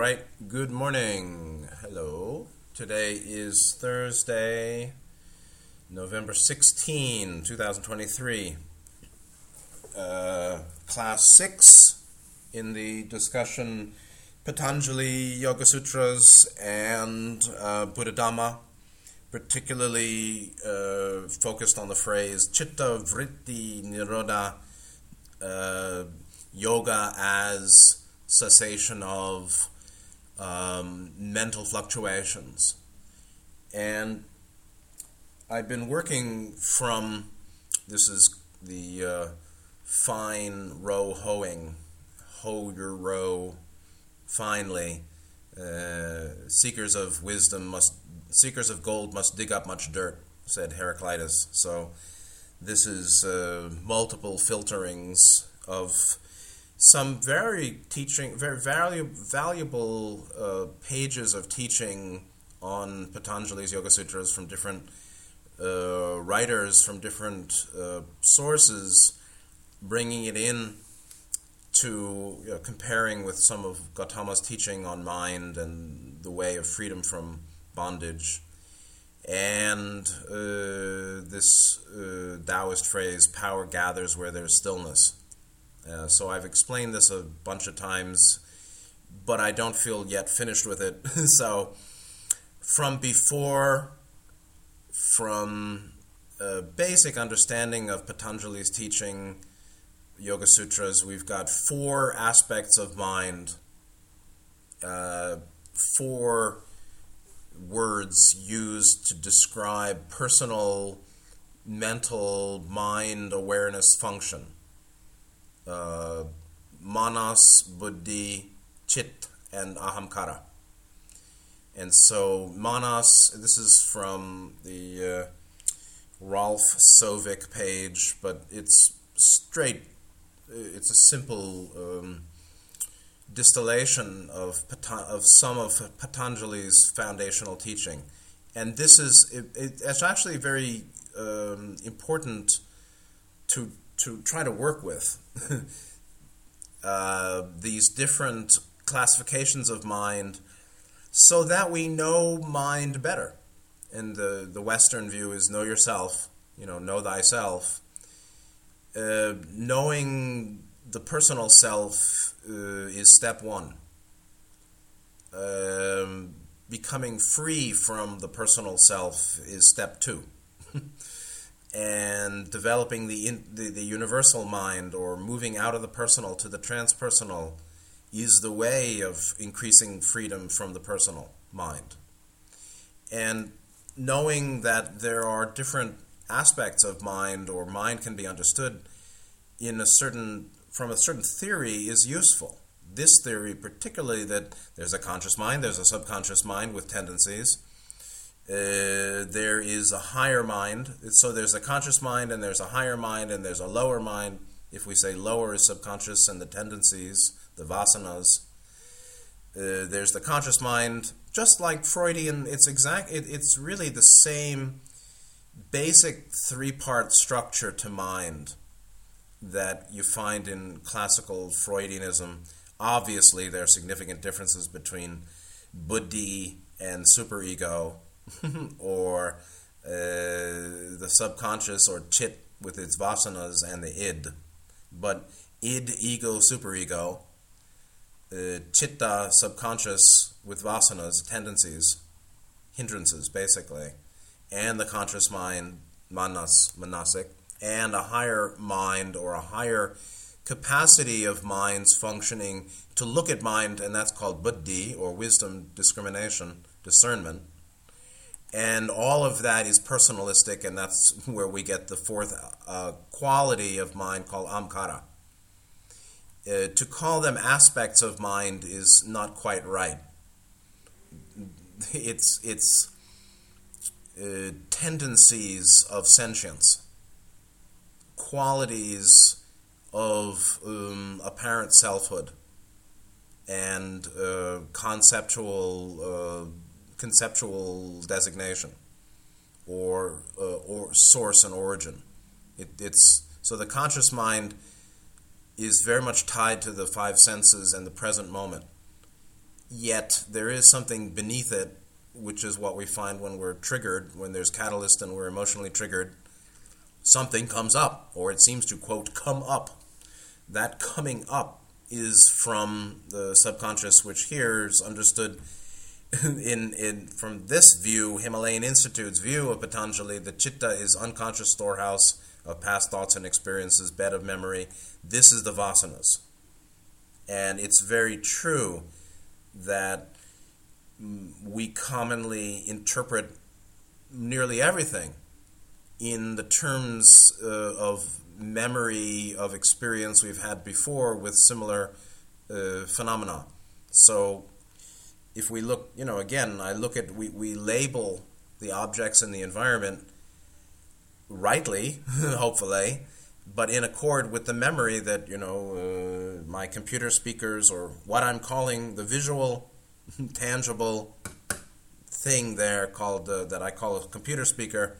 right, good morning. Hello. Today is Thursday, November 16, 2023. Uh, class 6 in the discussion Patanjali Yoga Sutras and uh, Buddha Dhamma, particularly uh, focused on the phrase Chitta Vritti Nirodha, uh, yoga as cessation of um, mental fluctuations. And I've been working from this is the uh, fine row hoeing, hoe your row finely. Uh, seekers of wisdom must, seekers of gold must dig up much dirt, said Heraclitus. So this is uh, multiple filterings of some very teaching, very valu- valuable uh, pages of teaching on Patanjali's Yoga Sutras from different uh, writers, from different uh, sources, bringing it in to you know, comparing with some of Gautama's teaching on mind and the way of freedom from bondage. And uh, this uh, Taoist phrase, power gathers where there's stillness. Uh, so I've explained this a bunch of times, but I don't feel yet finished with it. so from before, from a basic understanding of Patanjali's teaching, Yoga Sutras, we've got four aspects of mind, uh, four words used to describe personal mental mind awareness function uh, manas, buddhi, chit, and ahamkara. And so manas, this is from the uh, Rolf Sovik page, but it's straight, it's a simple um, distillation of, Patan- of some of Patanjali's foundational teaching. And this is, it, it, it's actually very um, important to to try to work with uh, these different classifications of mind so that we know mind better. And the, the Western view is know yourself, you know, know thyself. Uh, knowing the personal self uh, is step one. Um, becoming free from the personal self is step two. and developing the, in, the, the universal mind or moving out of the personal to the transpersonal is the way of increasing freedom from the personal mind. And knowing that there are different aspects of mind or mind can be understood in a certain from a certain theory is useful. This theory, particularly that there's a conscious mind, there's a subconscious mind with tendencies, uh, there is a higher mind. So there's a conscious mind, and there's a higher mind, and there's a lower mind. If we say lower is subconscious and the tendencies, the vasanas, uh, there's the conscious mind. Just like Freudian, it's exact. It, it's really the same basic three-part structure to mind that you find in classical Freudianism. Obviously, there are significant differences between buddhi and superego or uh, the subconscious or chit with its vasanas and the id. But id, ego, superego, uh, chitta, subconscious with vasanas, tendencies, hindrances basically, and the conscious mind, manas, manasic, and a higher mind or a higher capacity of minds functioning to look at mind, and that's called buddhi or wisdom, discrimination, discernment and all of that is personalistic, and that's where we get the fourth uh, quality of mind called amkara. Uh, to call them aspects of mind is not quite right. It's it's uh, tendencies of sentience, qualities of um, apparent selfhood, and uh, conceptual uh, conceptual designation or uh, or source and origin. It, it's so the conscious mind is very much tied to the five senses and the present moment. yet there is something beneath it, which is what we find when we're triggered, when there's catalyst and we're emotionally triggered. Something comes up, or it seems to, quote, come up. That coming up is from the subconscious, which here is understood in, in from this view, Himalayan Institute's view of Patanjali, the chitta is unconscious storehouse of past thoughts and experiences, bed of memory. This is the vasanas. And it's very true that we commonly interpret nearly everything in the terms uh, of memory of experience we've had before with similar uh, phenomena. So if we look, you know, again, I look at, we, we label the objects in the environment rightly, hopefully, but in accord with the memory that, you know, uh, my computer speakers or what I'm calling the visual, tangible thing there called, uh, that I call a computer speaker,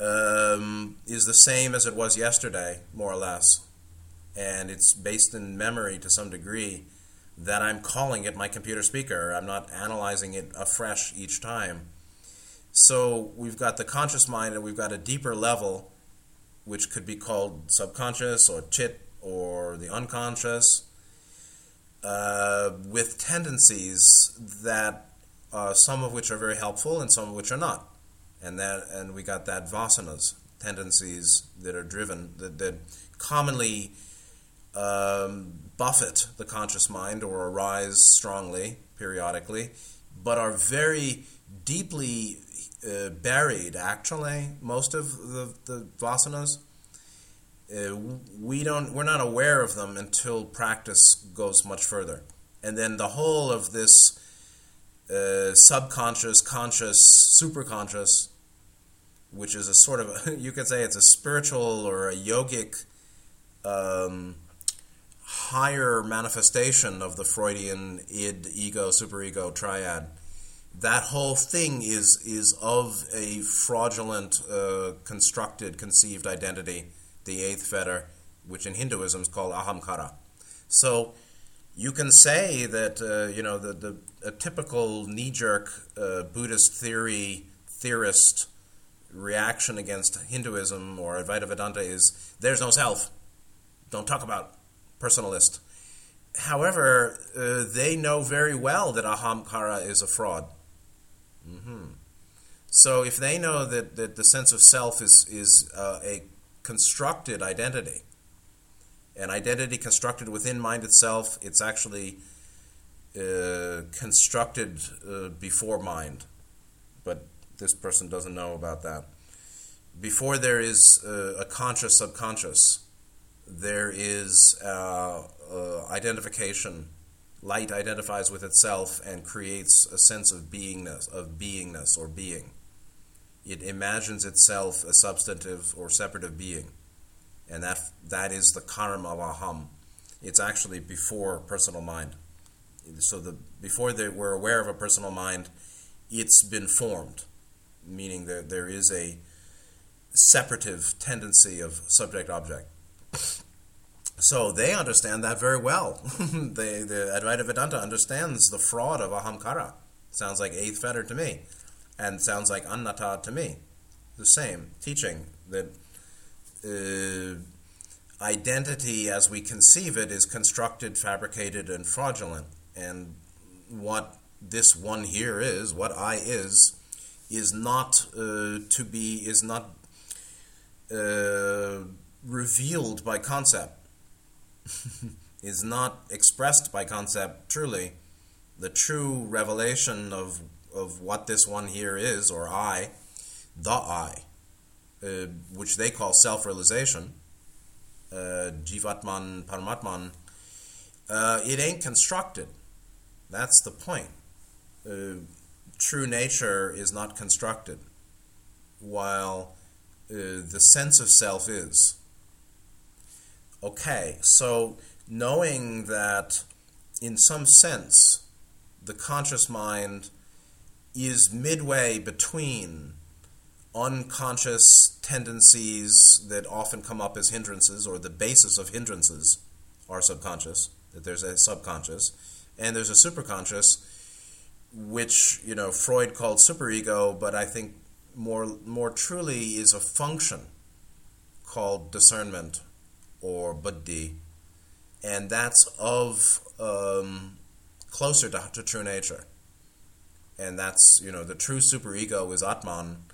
um, is the same as it was yesterday, more or less. And it's based in memory to some degree that I'm calling it my computer speaker. I'm not analyzing it afresh each time. So we've got the conscious mind and we've got a deeper level, which could be called subconscious or chit or the unconscious, uh, with tendencies that uh, some of which are very helpful and some of which are not. And that and we got that vasanas, tendencies that are driven, that, that commonly um, buffet the conscious mind or arise strongly periodically, but are very deeply uh, buried. Actually, most of the, the vasanas, uh, we don't, we're not aware of them until practice goes much further, and then the whole of this uh, subconscious, conscious, superconscious, which is a sort of, you could say it's a spiritual or a yogic. Um, higher manifestation of the Freudian id, ego, superego triad. That whole thing is is of a fraudulent, uh, constructed, conceived identity, the eighth fetter, which in Hinduism is called ahamkara. So you can say that uh, you know the, the a typical knee-jerk uh, Buddhist theory theorist reaction against Hinduism or Advaita Vedanta is there's no self. Don't talk about personalist. However, uh, they know very well that ahamkara is a fraud. Mm-hmm. So if they know that, that the sense of self is, is uh, a constructed identity, an identity constructed within mind itself, it's actually uh, constructed uh, before mind. But this person doesn't know about that. Before there is uh, a conscious subconscious, there is uh, uh, identification. Light identifies with itself and creates a sense of beingness, of beingness or being. It imagines itself a substantive or separative being, and that that is the karma of aham. It's actually before personal mind. So the before they we're aware of a personal mind, it's been formed, meaning that there is a separative tendency of subject object. So they understand that very well. they, the Advaita Vedanta understands the fraud of ahamkara. Sounds like eighth fetter to me, and sounds like anatta to me. The same teaching that uh, identity, as we conceive it, is constructed, fabricated, and fraudulent. And what this one here is, what I is, is not uh, to be is not uh, revealed by concept is not expressed by concept truly. The true revelation of, of what this one here is, or I, the I, uh, which they call self realization, uh, Jivatman, Paramatman, uh, it ain't constructed. That's the point. Uh, true nature is not constructed, while uh, the sense of self is. Okay, so knowing that in some sense the conscious mind is midway between unconscious tendencies that often come up as hindrances or the basis of hindrances are subconscious, that there's a subconscious, and there's a superconscious, which you know Freud called superego, but I think more more truly is a function called discernment or buddhi, and that's of um, closer to, to true nature. And that's you know the true superego is Atman,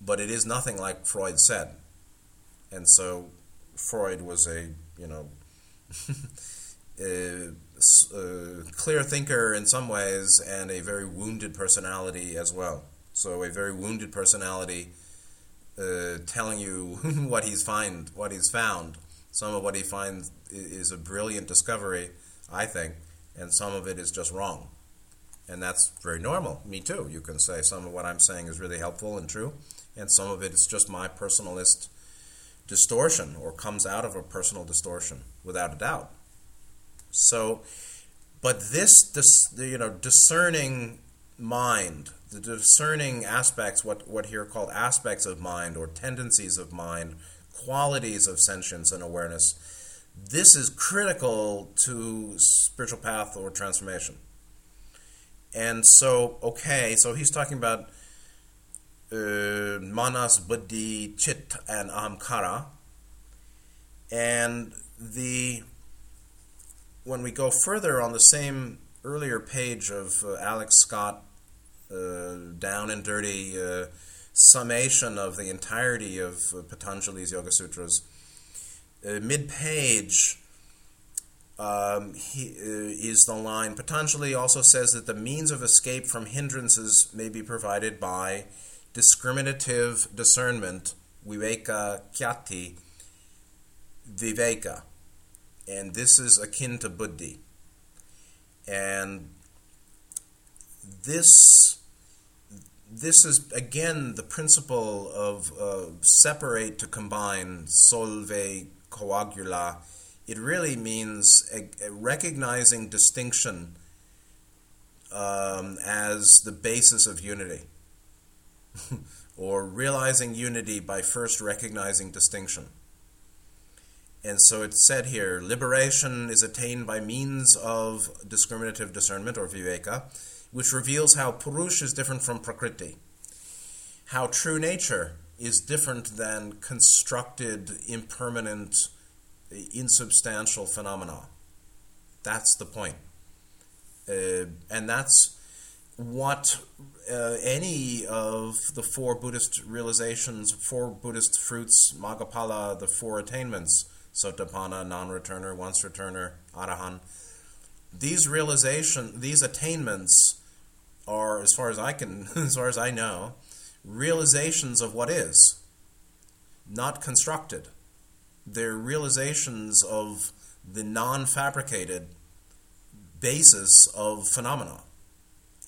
but it is nothing like Freud said, and so Freud was a you know. a, a clear thinker in some ways and a very wounded personality as well. So a very wounded personality uh, telling you what he's find, what he's found. Some of what he finds is a brilliant discovery, I think, and some of it is just wrong. And that's very normal. Me too. You can say some of what I'm saying is really helpful and true, and some of it is just my personalist distortion or comes out of a personal distortion, without a doubt. So, but this, this you know, discerning mind the discerning aspects, what, what here are called aspects of mind or tendencies of mind, qualities of sentience and awareness, this is critical to spiritual path or transformation. And so, okay, so he's talking about uh, manas, buddhi, chit, and amkara. And the when we go further on the same earlier page of uh, Alex Scott uh, down and dirty uh, summation of the entirety of uh, Patanjali's Yoga Sutras. Mid page um, he, is the line Patanjali also says that the means of escape from hindrances may be provided by discriminative discernment, viveka khyati, viveka. And this is akin to buddhi. And this this is again the principle of uh, separate to combine, solve coagula. It really means a, a recognizing distinction um, as the basis of unity, or realizing unity by first recognizing distinction. And so it's said here liberation is attained by means of discriminative discernment or viveka which reveals how Purush is different from Prakriti, how true nature is different than constructed, impermanent, insubstantial phenomena. That's the point. Uh, and that's what uh, any of the four Buddhist realizations, four Buddhist fruits, Magapala, the four attainments, Sotapanna, non-returner, once returner, Arahant, these realization, these attainments are, as far as I can, as far as I know, realizations of what is, not constructed. They're realizations of the non-fabricated basis of phenomena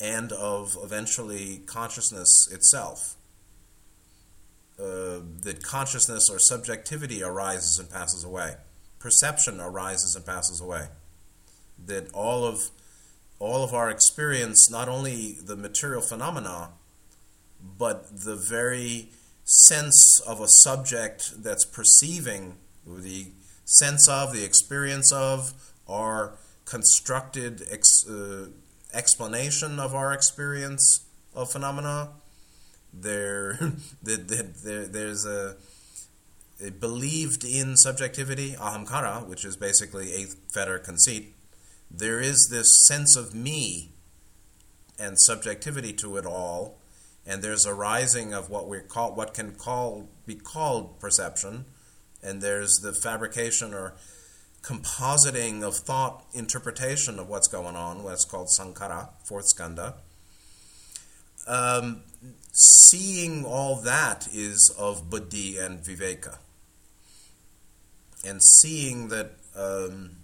and of eventually consciousness itself. Uh, that consciousness or subjectivity arises and passes away. Perception arises and passes away. That all of all of our experience, not only the material phenomena, but the very sense of a subject that's perceiving, the sense of, the experience of, our constructed ex, uh, explanation of our experience of phenomena. There, there, there's a, a believed in subjectivity, ahamkara, which is basically eighth fetter conceit, there is this sense of me and subjectivity to it all, and there's a rising of what we call what can call be called perception, and there's the fabrication or compositing of thought interpretation of what's going on, what's called sankhara, fourth skandha. Um, seeing all that is of buddhi and viveka. And seeing that um,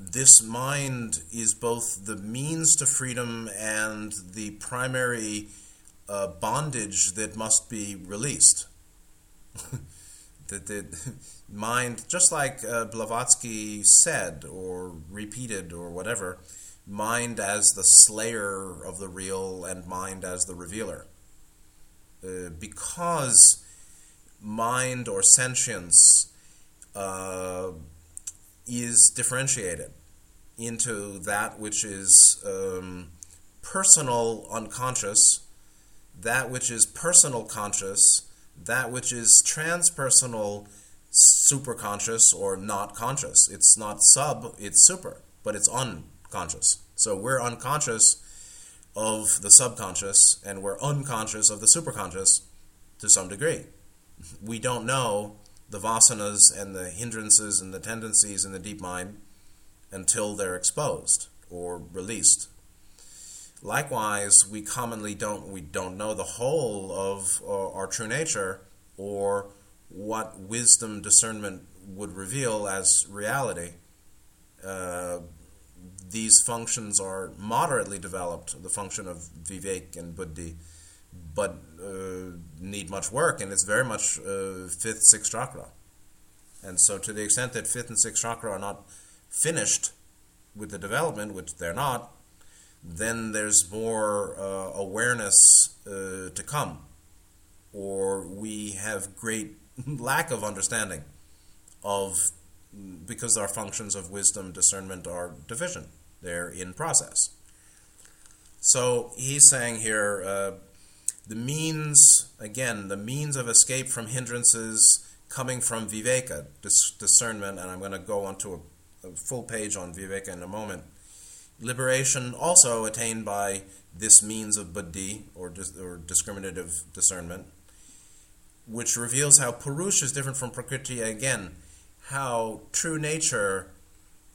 this mind is both the means to freedom and the primary uh, bondage that must be released. that the mind, just like uh, Blavatsky said or repeated or whatever, mind as the slayer of the real and mind as the revealer. Uh, because mind or sentience uh, is differentiated into that which is um, personal unconscious, that which is personal conscious, that which is transpersonal superconscious or not conscious. It's not sub, it's super, but it's unconscious. So we're unconscious of the subconscious and we're unconscious of the superconscious to some degree. We don't know the vasanas and the hindrances and the tendencies in the deep mind until they're exposed or released. Likewise, we commonly don't we don't know the whole of uh, our true nature or what wisdom discernment would reveal as reality. Uh, these functions are moderately developed, the function of vivek and buddhi, but uh, need much work, and it's very much uh, fifth, sixth chakra. And so, to the extent that fifth and sixth chakra are not finished with the development, which they're not, then there's more uh, awareness uh, to come, or we have great lack of understanding of because our functions of wisdom discernment are deficient. They're in process. So he's saying here uh, the means again the means of escape from hindrances coming from viveka dis- discernment and i'm going to go on to a, a full page on viveka in a moment. Liberation also attained by this means of buddhi or, dis- or discriminative discernment which reveals how Purush is different from Prakriti again, how true nature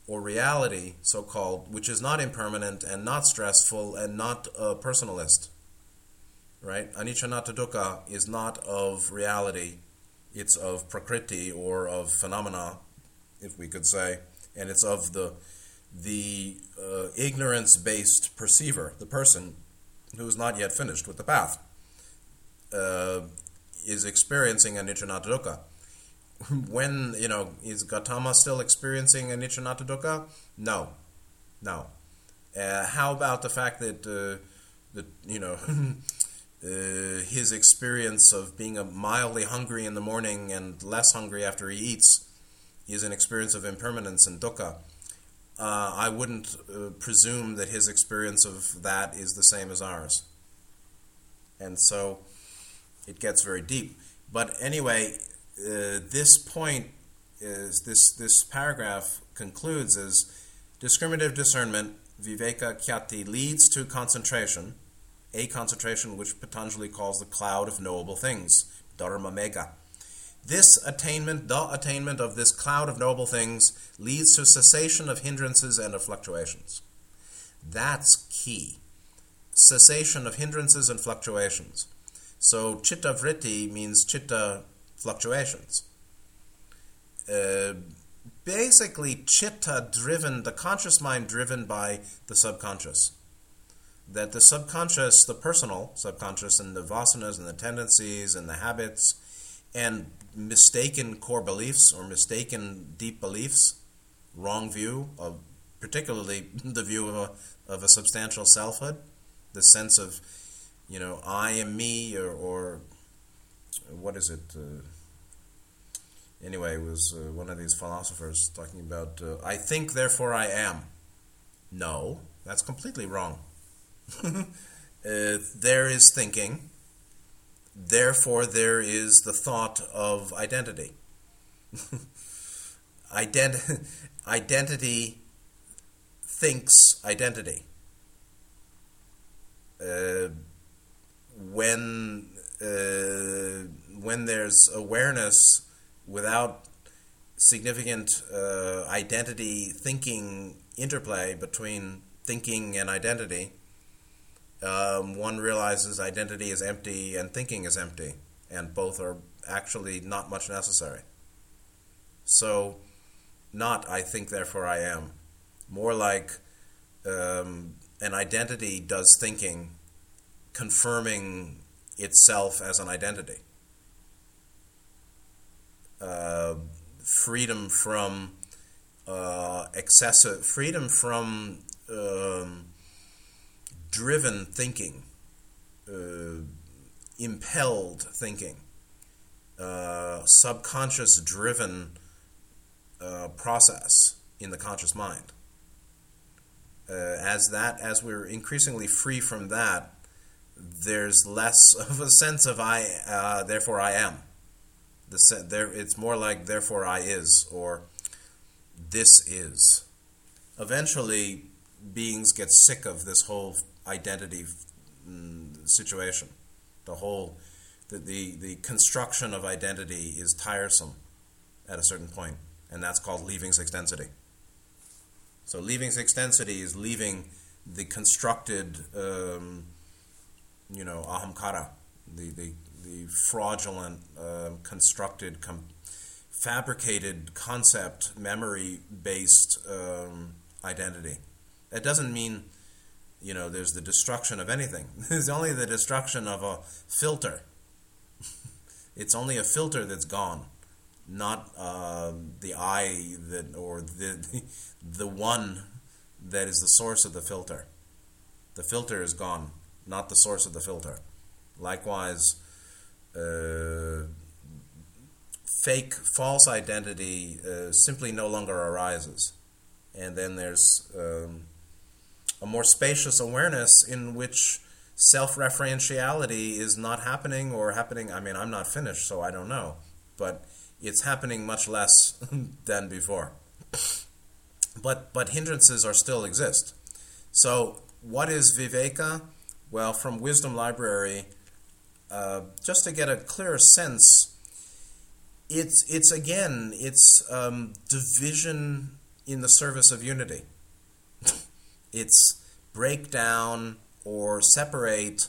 or reality, so called, which is not impermanent and not stressful and not a personalist, right? Anicca is not of reality, it's of Prakriti or of phenomena, if we could say, and it's of the the uh, ignorance based perceiver, the person who is not yet finished with the path. Uh, is experiencing anicca dukkha. When, you know, is Gautama still experiencing anicca dukkha? No. No. Uh, how about the fact that, uh, that you know, uh, his experience of being mildly hungry in the morning and less hungry after he eats is an experience of impermanence and dukkha. Uh, I wouldn't uh, presume that his experience of that is the same as ours. And so, it gets very deep. But anyway, uh, this point is this this paragraph concludes as discriminative discernment viveka khyati leads to concentration, a concentration which Patanjali calls the cloud of knowable things, dharma Megha. This attainment, the attainment of this cloud of knowable things, leads to cessation of hindrances and of fluctuations. That's key. Cessation of hindrances and fluctuations. So chitta vritti means chitta fluctuations. Uh, basically, chitta driven, the conscious mind driven by the subconscious. That the subconscious, the personal subconscious, and the vasanas and the tendencies and the habits and mistaken core beliefs or mistaken deep beliefs, wrong view of particularly the view of a, of a substantial selfhood, the sense of you know, I am me, or, or what is it? Uh, anyway, it was uh, one of these philosophers talking about, uh, I think, therefore I am. No, that's completely wrong. Uh, there is thinking, therefore there is the thought of identity. Ident- identity thinks identity. Uh, when uh, when there's awareness without significant uh, identity thinking interplay between thinking and identity, um, one realizes identity is empty and thinking is empty, and both are actually not much necessary. So, not I think, therefore I am. More like um, an identity does thinking confirming itself as an identity. Uh, freedom from uh, excessive, freedom from um, driven thinking, uh, impelled thinking, uh, subconscious driven uh, process in the conscious mind. Uh, as that, as we're increasingly free from that, there's less of a sense of I, uh, therefore I am. The se- there, it's more like therefore I is or this is. Eventually, beings get sick of this whole identity mm, situation. The whole, the, the the construction of identity is tiresome at a certain point, and that's called leaving extensity. So leaving extensity is leaving the constructed, um, you know, ahamkara, the, the, the fraudulent, uh, constructed, com- fabricated concept, memory-based um, identity. That doesn't mean, you know, there's the destruction of anything. There's only the destruction of a filter. it's only a filter that's gone not uh, the I that or the the one that is the source of the filter. The filter is gone, not the source of the filter. Likewise, uh, fake, false identity uh, simply no longer arises, and then there's um, a more spacious awareness in which self-referentiality is not happening or happening. I mean, I'm not finished, so I don't know, but it's happening much less than before. But but hindrances are still exist. So what is viveka? Well, from Wisdom Library, uh, just to get a clearer sense, it's it's again it's um, division in the service of unity. It's break down or separate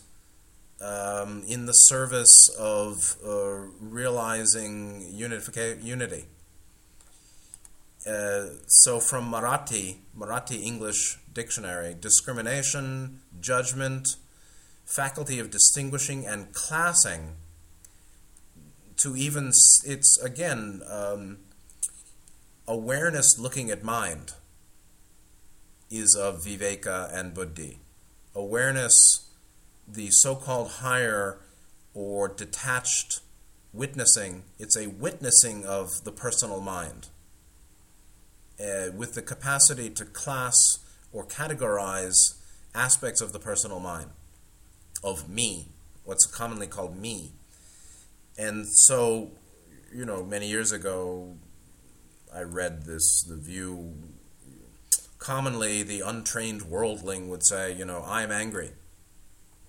um, in the service of uh, realizing unity. Uh, so, from Marathi, Marathi English Dictionary, discrimination, judgment, faculty of distinguishing and classing, to even, it's again, um, awareness looking at mind is of viveka and buddhi. Awareness the so-called higher or detached witnessing, it's a witnessing of the personal mind uh, with the capacity to class or categorize aspects of the personal mind, of me, what's commonly called me. And so, you know, many years ago, I read this, the view. Commonly, the untrained worldling would say, you know, I'm angry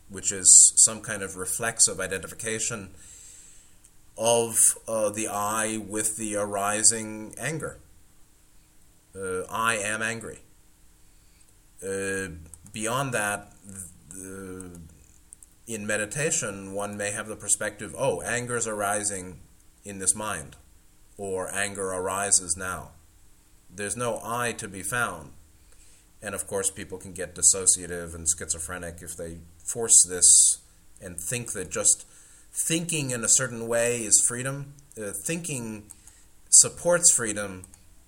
which is some kind of reflexive identification of uh, the I with the arising anger. Uh, I am angry. Uh, beyond that, the, in meditation, one may have the perspective oh, anger is arising in this mind, or anger arises now. There's no I to be found. And of course, people can get dissociative and schizophrenic if they force this and think that just thinking in a certain way is freedom. Uh, thinking supports freedom,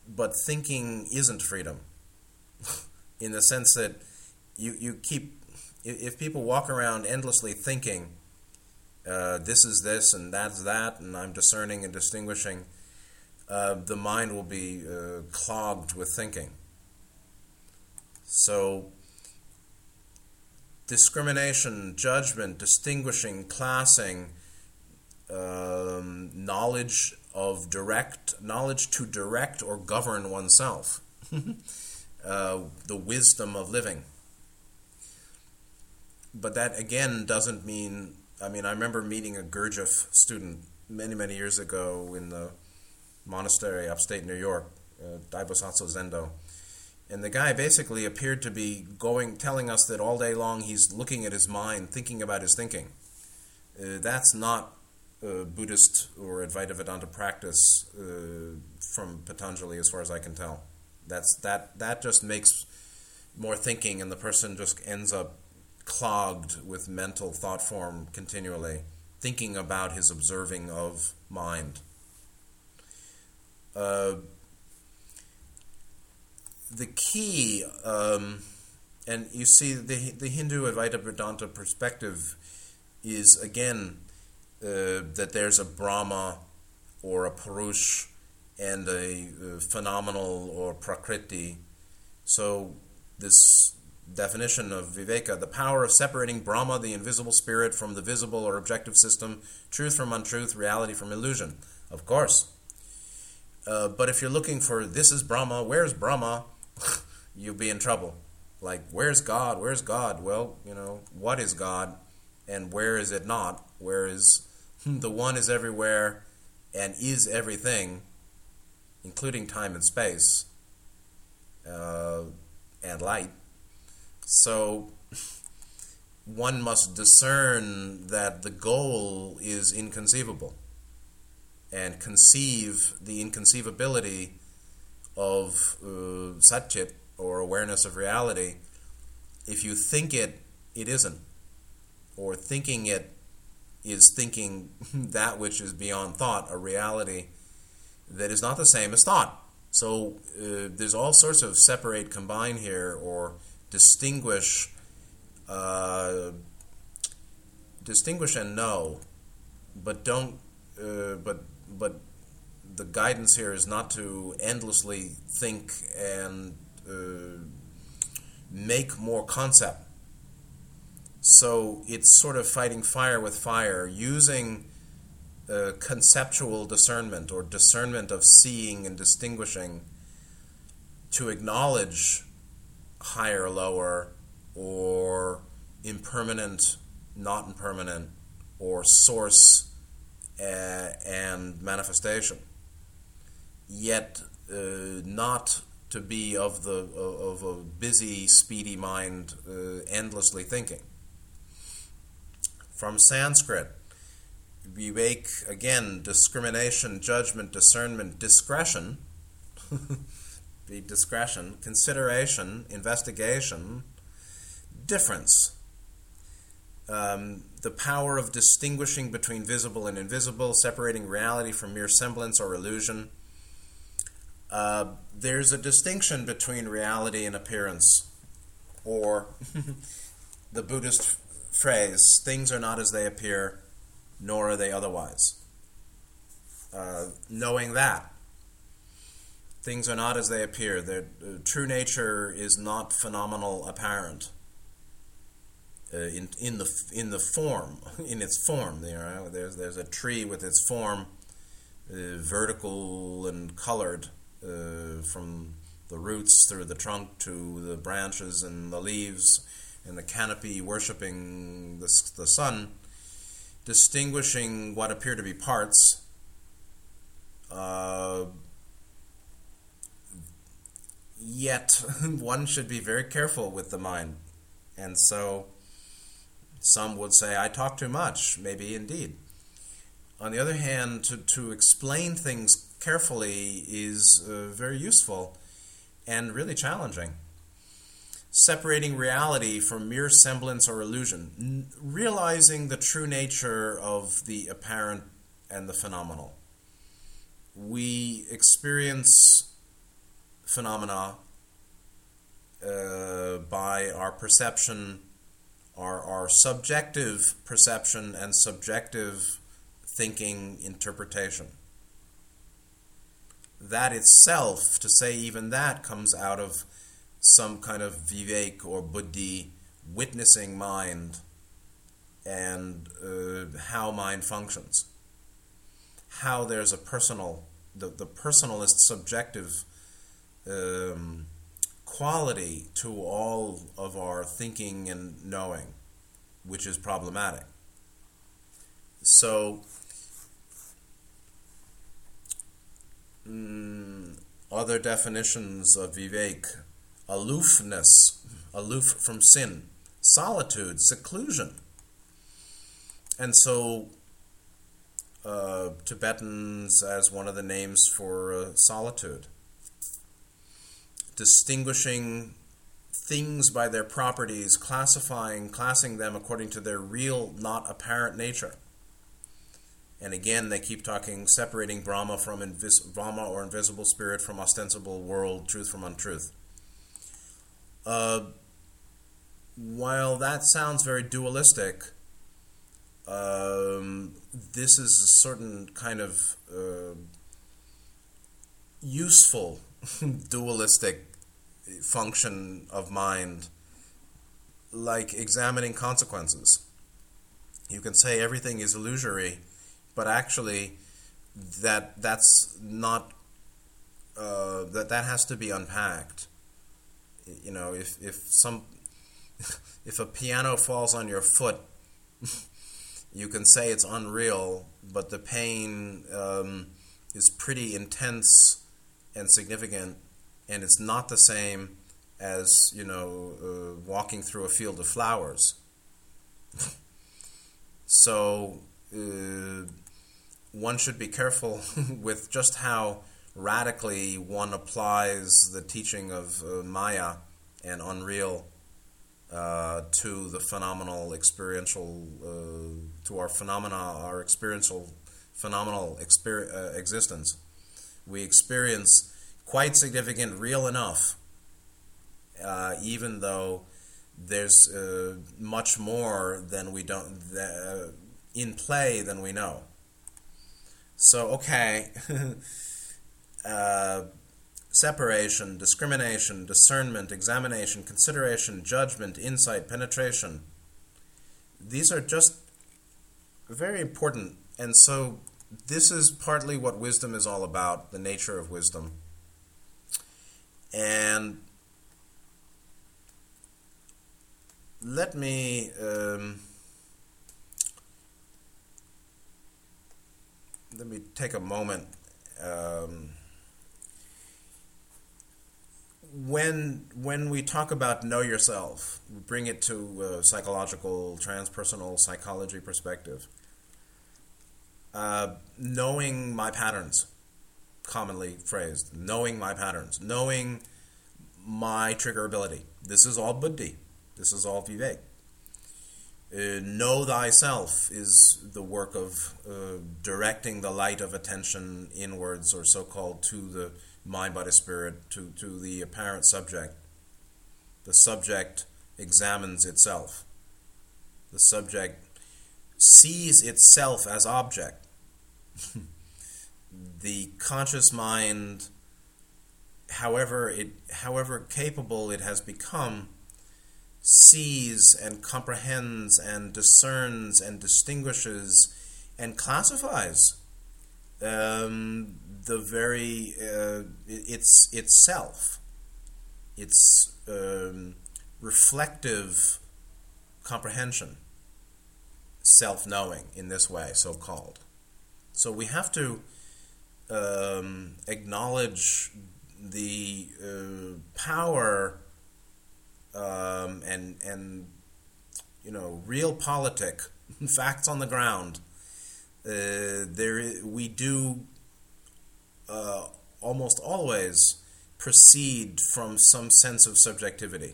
but thinking isn't freedom. in the sense that you, you keep, if people walk around endlessly thinking, uh, this is this and that's that, and I'm discerning and distinguishing, uh, the mind will be uh, clogged with thinking. So, discrimination, judgment, distinguishing, classing, um, knowledge of direct, knowledge to direct or govern oneself, uh, the wisdom of living. But that again doesn't mean, I mean, I remember meeting a Gurdjieff student many, many years ago in the monastery upstate New York, uh, Dai Bosatsu Zendo and the guy basically appeared to be going, telling us that all day long he's looking at his mind, thinking about his thinking. Uh, that's not uh, Buddhist or Advaita Vedanta practice uh, from Patanjali, as far as I can tell. That's that that just makes more thinking, and the person just ends up clogged with mental thought form continually, thinking about his observing of mind. Uh, the key, um, and you see the, the Hindu Advaita Vedanta perspective is again uh, that there's a Brahma or a Purush and a, a phenomenal or Prakriti. So this definition of viveka, the power of separating Brahma, the invisible spirit, from the visible or objective system, truth from untruth, reality from illusion. Of course. Uh, but if you're looking for this is Brahma, where's Brahma, you'll be in trouble. Like, where's God? Where's God? Well, you know, what is God and where is it not? Where is the one is everywhere and is everything, including time and space uh, and light. So one must discern that the goal is inconceivable and conceive the inconceivability of uh, satchit or awareness of reality. If you think it, it isn't. Or thinking it is thinking that which is beyond thought, a reality that is not the same as thought. So uh, there's all sorts of separate, combine here, or distinguish, uh, distinguish and know, but don't, uh, but but the guidance here is not to endlessly think and uh, make more concept. So it's sort of fighting fire with fire, using uh, conceptual discernment or discernment of seeing and distinguishing to acknowledge higher, lower, or impermanent, not impermanent, or source uh, and manifestation. Yet uh, not to be of the of a busy, speedy mind, uh, endlessly thinking. From Sanskrit, Vivek again, discrimination, judgment, discernment, discretion. the discretion, consideration, investigation, difference. Um, the power of distinguishing between visible and invisible, separating reality from mere semblance or illusion. Uh, there's a distinction between reality and appearance, or the Buddhist phrase, things are not as they appear, nor are they otherwise. Uh, knowing that things are not as they appear, their uh, true nature is not phenomenal apparent. Uh, in in the in the form in its form there there's there's a tree with its form uh, vertical and colored uh, from the roots through the trunk to the branches and the leaves and the canopy worshiping the, the sun distinguishing what appear to be parts uh, yet one should be very careful with the mind. And so some would say I talk too much. Maybe indeed. On the other hand to, to explain things carefully is uh, very useful and really challenging separating reality from mere semblance or illusion, N- realizing the true nature of the apparent and the phenomenal. We experience phenomena uh, by our perception, our, our subjective perception and subjective thinking interpretation. That itself, to say even that, comes out of some kind of vivek or buddhi witnessing mind and uh, how mind functions. How there's a personal, the, the personalist subjective um, quality to all of our thinking and knowing, which is problematic. So, mm, other definitions of vivek aloofness, aloof from sin, solitude, seclusion. And so, uh, Tibetans as one of the names for uh, solitude, distinguishing things by their properties, classifying, classing them according to their real, not apparent nature. And again, they keep talking, separating Brahma from invis- Brahma or invisible spirit from ostensible world, truth from untruth. Uh, while that sounds very dualistic, um, this is a certain kind of uh, useful dualistic function of mind like examining consequences. You can say everything is illusory, but actually, that that's not uh, that that has to be unpacked. You know, if if some if a piano falls on your foot, you can say it's unreal, but the pain um, is pretty intense and significant, and it's not the same as you know uh, walking through a field of flowers. so uh, one should be careful with just how radically one applies the teaching of uh, Maya and Unreal uh, to the phenomenal experiential, uh, to our phenomena, our experiential, phenomenal exper- uh, existence. We experience quite significant, real enough, uh, even though there's uh, much more than we don't in play than we know. So okay. Uh, separation, discrimination, discernment, examination, consideration, judgment, insight, penetration. These are just very important. And so, this is partly what wisdom is all about the nature of wisdom. And let me. Um, let me take a moment. Um, when when we talk about know yourself, we bring it to a psychological, transpersonal psychology perspective. Uh, knowing my patterns, commonly phrased, knowing my patterns, knowing my trigger ability. This is all buddhi. This is all vivek. Uh, know thyself is the work of uh, directing the light of attention inwards, or so called to the mind, body, spirit to, to the apparent subject. The subject examines itself. The subject sees itself as object. the conscious mind, however it however capable it has become, sees and comprehends and discerns and distinguishes and classifies um, the very uh, it's itself, its um, reflective comprehension, self knowing in this way, so called. So we have to um, acknowledge the uh, power um, and and you know realpolitik facts on the ground. Uh, there we do uh, almost always proceed from some sense of subjectivity,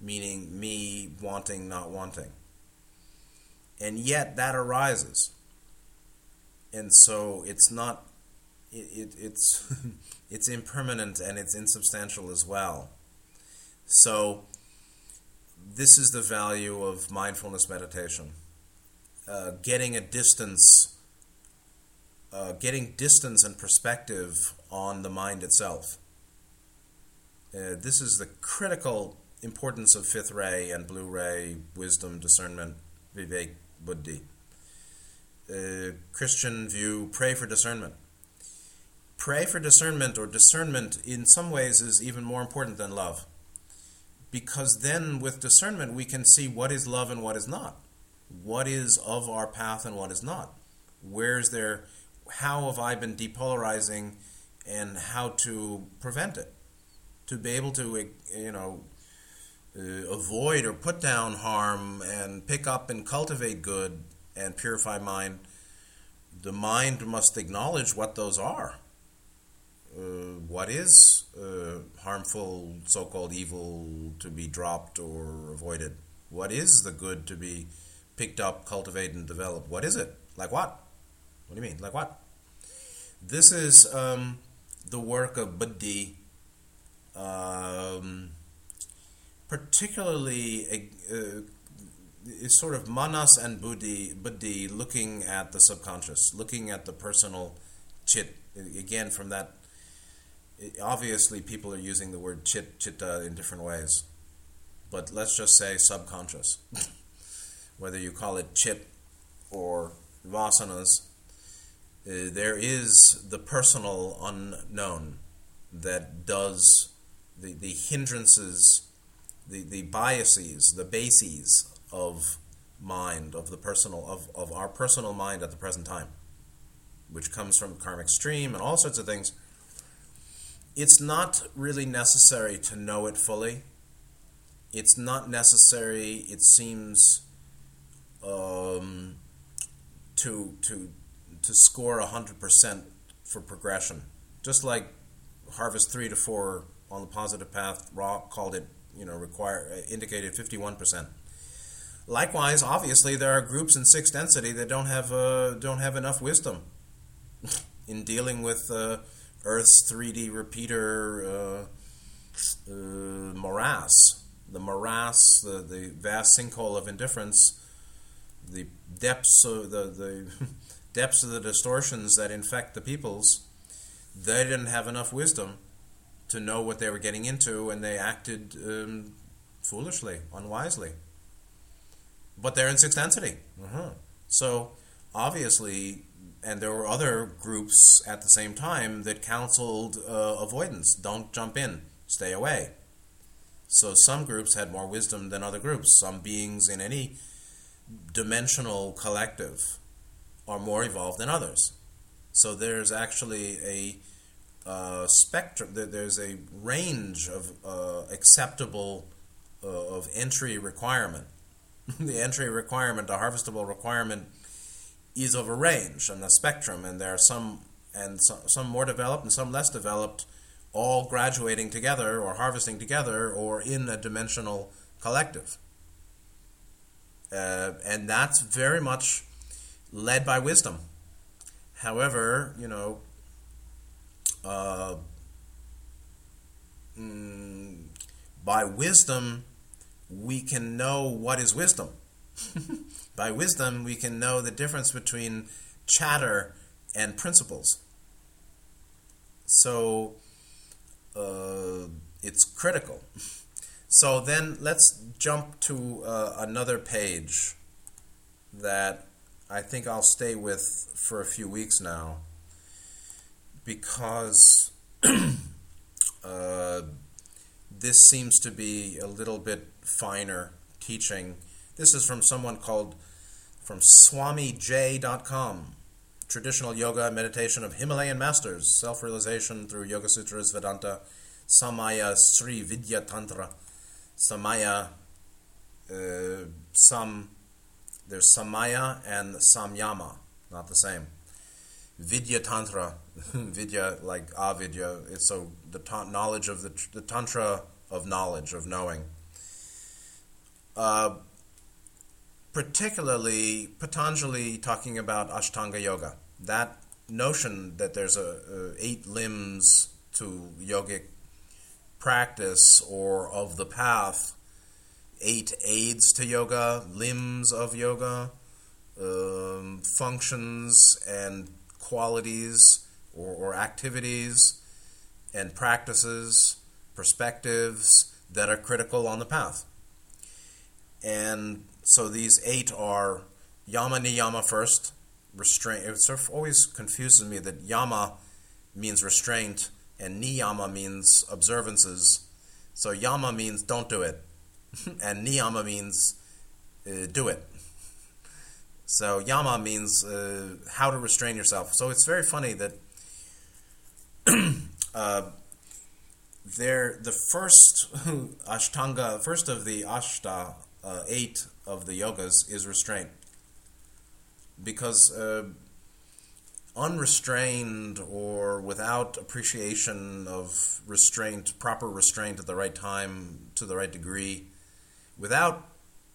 meaning me wanting, not wanting. And yet that arises. And so it's not, it, it it's, it's impermanent and it's insubstantial as well. So this is the value of mindfulness meditation. Uh, getting a distance uh, getting distance and perspective on the mind itself. Uh, this is the critical importance of fifth ray and blue ray, wisdom, discernment, vivek, buddhi. Uh, Christian view, pray for discernment. Pray for discernment, or discernment in some ways is even more important than love. Because then, with discernment, we can see what is love and what is not. What is of our path and what is not. Where is there how have I been depolarizing and how to prevent it. To be able to, you know, uh, avoid or put down harm and pick up and cultivate good and purify mind, the mind must acknowledge what those are. Uh, what is uh, harmful, so called evil to be dropped or avoided? What is the good to be picked up, cultivated, and developed? What is it? Like what? What do you mean? Like what? This is um, the work of Buddhi, um, particularly uh, is sort of manas and buddhi, buddhi looking at the subconscious, looking at the personal chit, again from that obviously people are using the word chit chitta in different ways, but let's just say subconscious. Whether you call it chit or vasanas, uh, there is the personal unknown that does the, the hindrances, the, the biases, the bases of mind, of the personal, of, of our personal mind at the present time, which comes from karmic stream and all sorts of things. It's not really necessary to know it fully. It's not necessary, it seems, um, to, to, to score 100% for progression. Just like Harvest 3 to 4 on the positive path, Ra called it, you know, require indicated 51%. Likewise, obviously, there are groups in sixth density that don't have uh, don't have enough wisdom in dealing with uh, Earth's 3D repeater uh, uh, morass, the morass, the, the vast sinkhole of indifference, the depths of the, the depths of the distortions that infect the peoples. They didn't have enough wisdom to know what they were getting into, and they acted um, foolishly, unwisely but they're in sixth density. Uh-huh. So obviously, and there were other groups at the same time that counseled uh, avoidance. Don't jump in. Stay away. So some groups had more wisdom than other groups. Some beings in any dimensional collective are more evolved than others. So there's actually a uh, spectrum. There's a range of uh, acceptable uh, of entry requirement the entry requirement, the harvestable requirement, is of a range and a spectrum, and there are some and some, some more developed and some less developed, all graduating together or harvesting together or in a dimensional collective. Uh, and that's very much led by wisdom. However, you know, uh, mm, by wisdom, we can know what is wisdom. By wisdom, we can know the difference between chatter and principles. So uh, it's critical. So then let's jump to uh, another page that I think I'll stay with for a few weeks now because uh, this seems to be a little bit finer teaching. This is from someone called from SwamiJ.com. Traditional yoga meditation of Himalayan masters, self realization through Yoga Sutras, Vedanta, Samaya, Sri Vidya Tantra, Samaya, uh, some, there's Samaya and Samyama, not the same. Vidya Tantra, Vidya like avidya, it's so the ta- knowledge of the, the Tantra of knowledge, of knowing. Uh, particularly Patanjali talking about Ashtanga Yoga. That notion that there's a, a eight limbs to yogic practice or of the path, eight aids to yoga, limbs of yoga, um, functions and qualities or, or activities and practices, perspectives that are critical on the path. And so these eight are yama niyama first, restraint. It sort of always confuses me that yama means restraint and niyama means observances. So yama means don't do it, and niyama means uh, do it. So yama means uh, how to restrain yourself. So it's very funny that uh, there the first ashtanga, first of the ashta uh, eight of the yogas is restraint. Because uh, unrestrained or without appreciation of restraint, proper restraint at the right time, to the right degree, without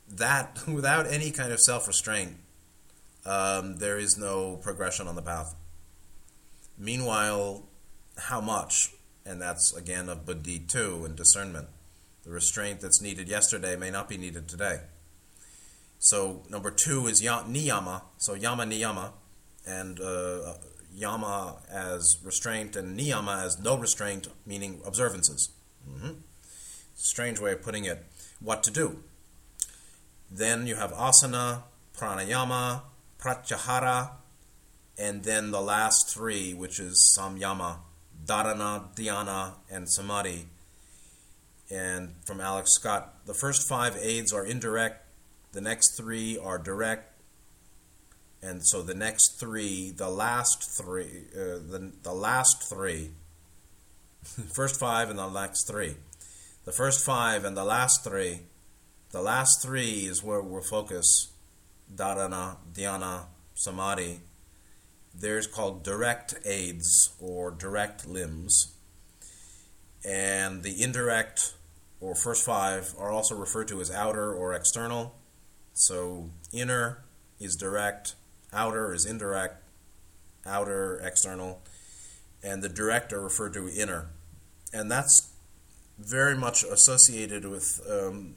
that, without any kind of self restraint, um, there is no progression on the path. Meanwhile, how much? And that's again of buddhi too and discernment. The restraint that's needed yesterday may not be needed today. So number two is niyama. So yama niyama, and uh, yama as restraint and niyama as no restraint, meaning observances. Mm-hmm. Strange way of putting it. What to do? Then you have asana, pranayama, pratyahara, and then the last three, which is samyama, dharana, dhyana, and samadhi. And from Alex Scott, the first five aids are indirect, the next three are direct, and so the next three, the last three, uh, the, the last three, first five and the next three, the first five and the last three, the last three is where we'll focus, dharana, dhyana, samadhi. There's called direct aids or direct limbs, and the indirect or first five are also referred to as outer or external. So inner is direct, outer is indirect, outer, external, and the direct are referred to inner. And that's very much associated with um,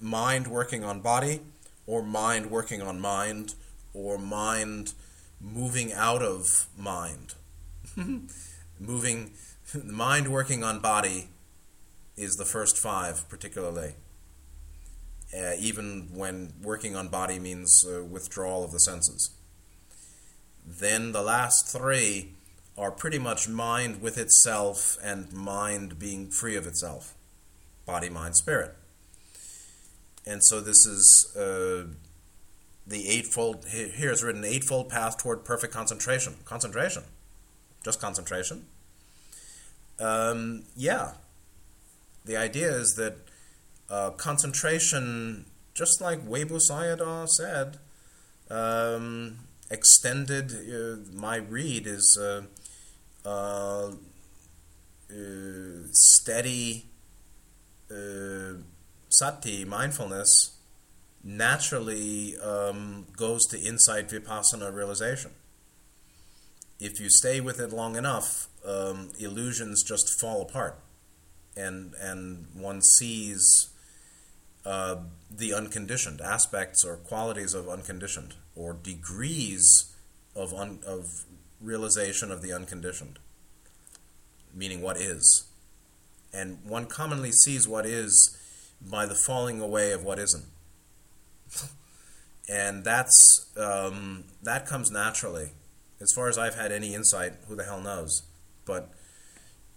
mind working on body, or mind working on mind, or mind moving out of mind. moving, mind working on body is the first five, particularly. Uh, even when working on body means uh, withdrawal of the senses. Then the last three are pretty much mind with itself and mind being free of itself body, mind, spirit. And so this is uh, the eightfold, here it's written, eightfold path toward perfect concentration. Concentration. Just concentration. Um, yeah. The idea is that uh, concentration, just like Webu Sayadaw said, um, extended, uh, my read is uh, uh, uh steady uh, sati, mindfulness, naturally um, goes to insight vipassana realization. If you stay with it long enough, um, illusions just fall apart, and and one sees uh, the unconditioned aspects or qualities of unconditioned or degrees of un, of realization of the unconditioned, meaning what is, and one commonly sees what is by the falling away of what isn't, and that's um, that comes naturally. As far as I've had any insight, who the hell knows? But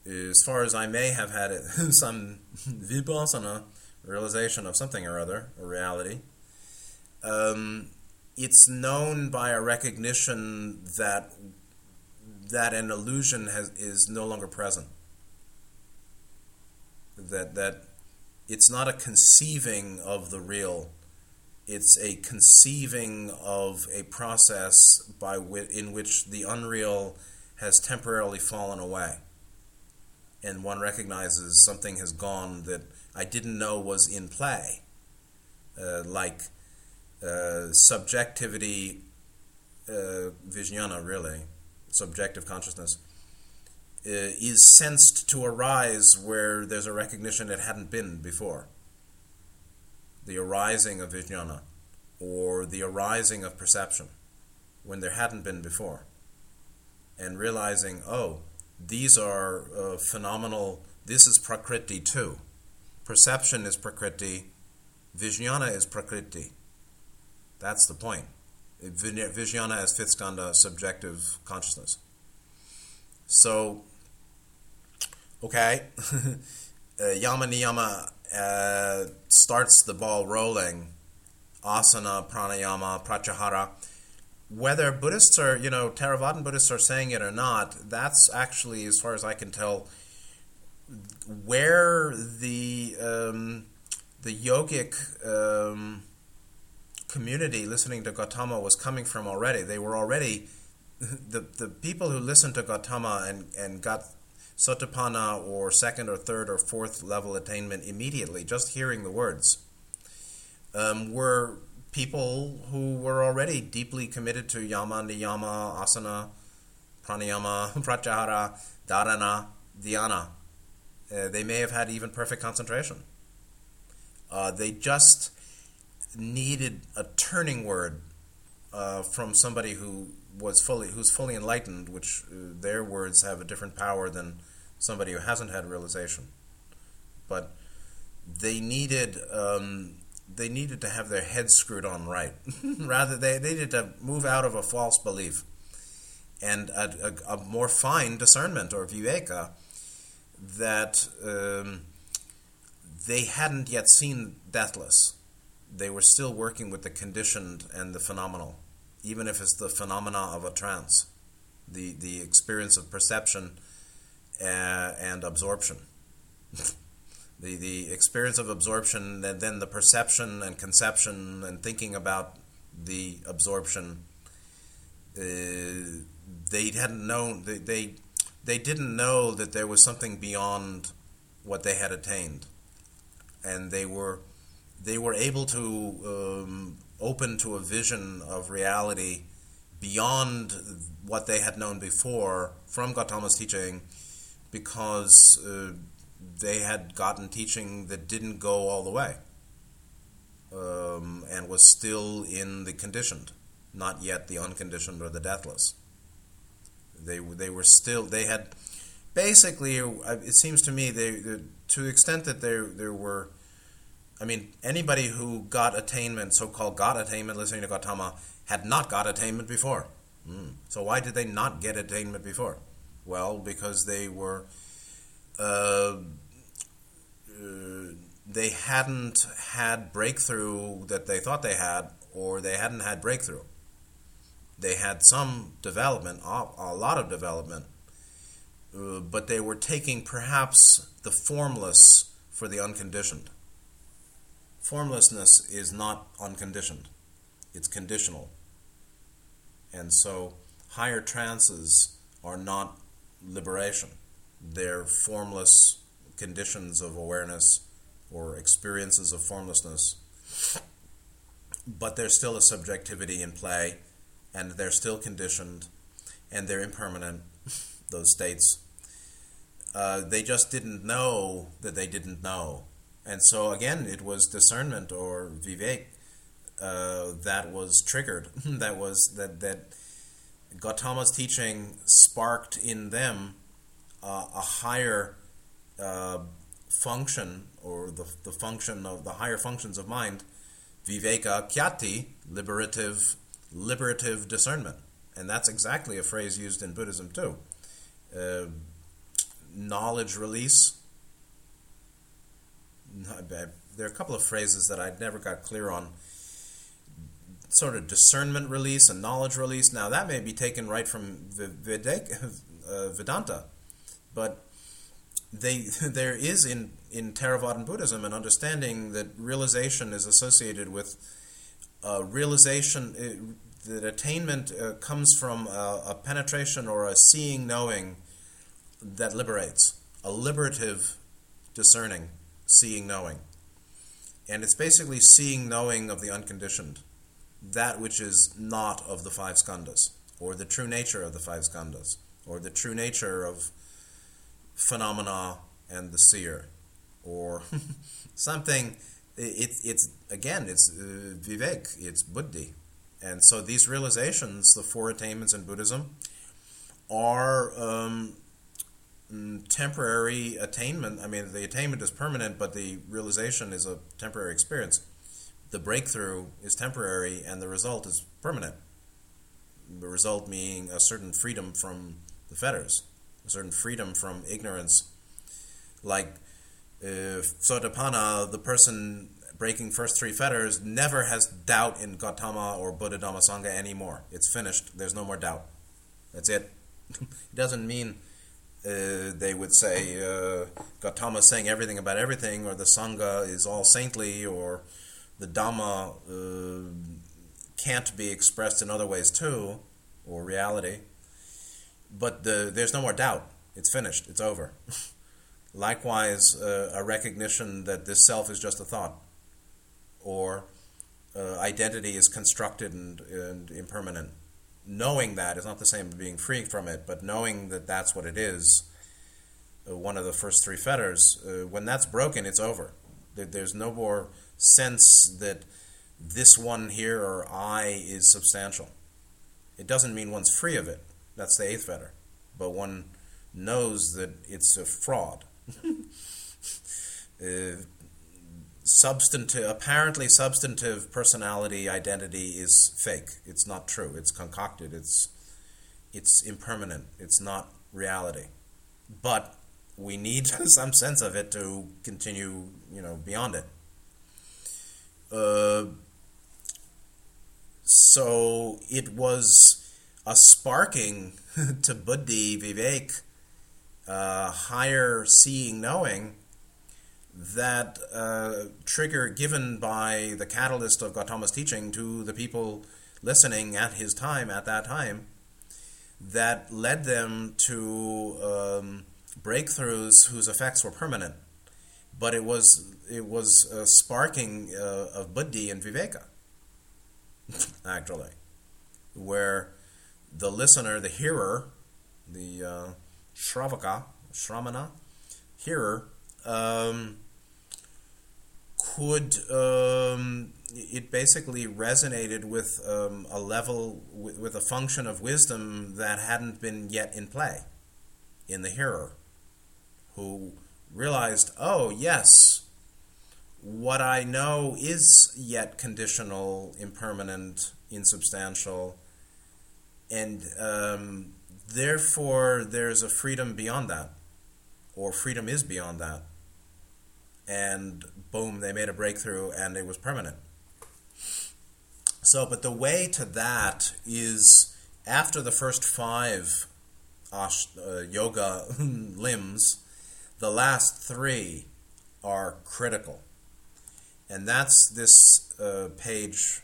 as far as I may have had it, some vipassana realization of something or other, a reality, um, it's known by a recognition that that an illusion has, is no longer present. That that it's not a conceiving of the real; it's a conceiving of a process by in which the unreal has temporarily fallen away, and one recognizes something has gone that I didn't know was in play, uh, like uh, subjectivity, uh, vijnana really, subjective consciousness, uh, is sensed to arise where there's a recognition it hadn't been before. The arising of vijnana, or the arising of perception, when there hadn't been before. And realizing, oh, these are uh, phenomenal, this is prakriti too Perception is prakriti, vijnana is prakriti. That's the point. Vijnana is fifth skandha, subjective consciousness. So, okay, uh, yama niyama uh, starts the ball rolling. Asana, pranayama, pratyahara. Whether Buddhists are, you know, Theravadan Buddhists are saying it or not, that's actually, as far as I can tell, where the um, the yogic um, community listening to Gautama was coming from already. They were already the the people who listened to Gautama and and got sotapanna or second or third or fourth level attainment immediately, just hearing the words, um, were people who were already deeply committed to yama, niyama, asana, pranayama, pratyahara, dharana, dhyana. Uh, they may have had even perfect concentration. Uh, they just needed a turning word, uh, from somebody who was fully who's fully enlightened, which uh, their words have a different power than somebody who hasn't had realization. But they needed um, they needed to have their heads screwed on right. Rather, they, they needed to move out of a false belief and a, a, a more fine discernment or viveka that um, they hadn't yet seen deathless. They were still working with the conditioned and the phenomenal, even if it's the phenomena of a trance, the, the experience of perception uh, and absorption. the, the experience of absorption, and then the perception and conception and thinking about the absorption. Uh, they hadn't known they, they they didn't know that there was something beyond what they had attained, and they were they were able to um, open to a vision of reality beyond what they had known before from Gautama's teaching, because uh, they had gotten teaching that didn't go all the way um, and was still in the conditioned, not yet the unconditioned or the deathless. They they were still they had basically it seems to me they, they to the extent that there there were I mean anybody who got attainment so-called got attainment listening to Gautama had not got attainment before. Mm. So why did they not get attainment before? Well, because they were uh, uh, they hadn't had breakthrough that they thought they had, or they hadn't had breakthrough they had some development, a lot of development, uh, but they were taking perhaps the formless for the unconditioned. Formlessness is not unconditioned, it's conditional. And so higher trances are not liberation, they're formless conditions of awareness or experiences of formlessness. But there's still a subjectivity in play and they're still conditioned and they're impermanent, those states. Uh, they just didn't know that they didn't know. And so, again, it was discernment or vivek uh, that was triggered. that was that, that Gautama's teaching sparked in them uh, a higher uh, function or the, the function of the higher functions of mind, viveka khyati, liberative liberative discernment. And that's exactly a phrase used in Buddhism too. Uh, knowledge release. There are a couple of phrases that I never got clear on. Sort of discernment release and knowledge release. Now, that may be taken right from uh, Vedanta, but they, there is in, in Theravadan Buddhism an understanding that realization is associated with realization, uh, that attainment uh, comes from a, a, penetration or a seeing knowing that liberates, a liberative discerning, seeing knowing. And it's basically seeing knowing of the unconditioned, that which is not of the five skandhas, or the true nature of the five skandhas, or the true nature of phenomena and the seer, or something it, it's again it's uh, vivek it's buddhi and so these realizations the four attainments in buddhism are um, mm, temporary attainment. I mean the attainment is permanent but the realization is a temporary experience. The breakthrough is temporary and the result is permanent. The result being a certain freedom from the fetters a certain freedom from ignorance. Like if Sotapanna, the person breaking first three fetters, never has doubt in Gautama or Buddha Dhamma Sangha anymore. It's finished. There's no more doubt. That's it. it doesn't mean uh, they would say uh, is saying everything about everything, or the Sangha is all saintly, or the Dhamma uh, can't be expressed in other ways too, or reality. But the, there's no more doubt. It's finished. It's over. Likewise, uh, a recognition that this self is just a thought, or uh, identity is constructed and, and, impermanent. Knowing that is not the same as being free from it, but knowing that that's what it is, uh, one of the first three fetters, uh, when that's broken, it's over. There's no more sense that this one here or I is substantial. It doesn't mean one's free of it. That's the eighth fetter. But one knows that it's a fraud. uh, substantive, apparently substantive personality identity is fake. It's not true. It's concocted. It's it's impermanent. It's not reality. But we need some sense of it to continue, you know, beyond it. Uh, so it was a sparking to buddhi, vivek, uh, higher seeing, knowing that uh, trigger given by the catalyst of Gautama's teaching to the people listening at his time, at that time, that led them to um, breakthroughs whose effects were permanent. But it was it was a sparking uh, of buddhi and viveka, actually, where the listener, the hearer, the uh, shravaka, shramana, hearer, um, could um, it basically resonated with um, a level with, with, a function of wisdom that hadn't been yet in play in the hearer who realized oh yes what i know is yet conditional impermanent insubstantial and um, therefore there's a freedom beyond that or freedom is beyond that and boom, they made a breakthrough and it was permanent. So, but the way to that is after the first five ash, uh, yoga limbs, the last three are critical. And that's this uh, page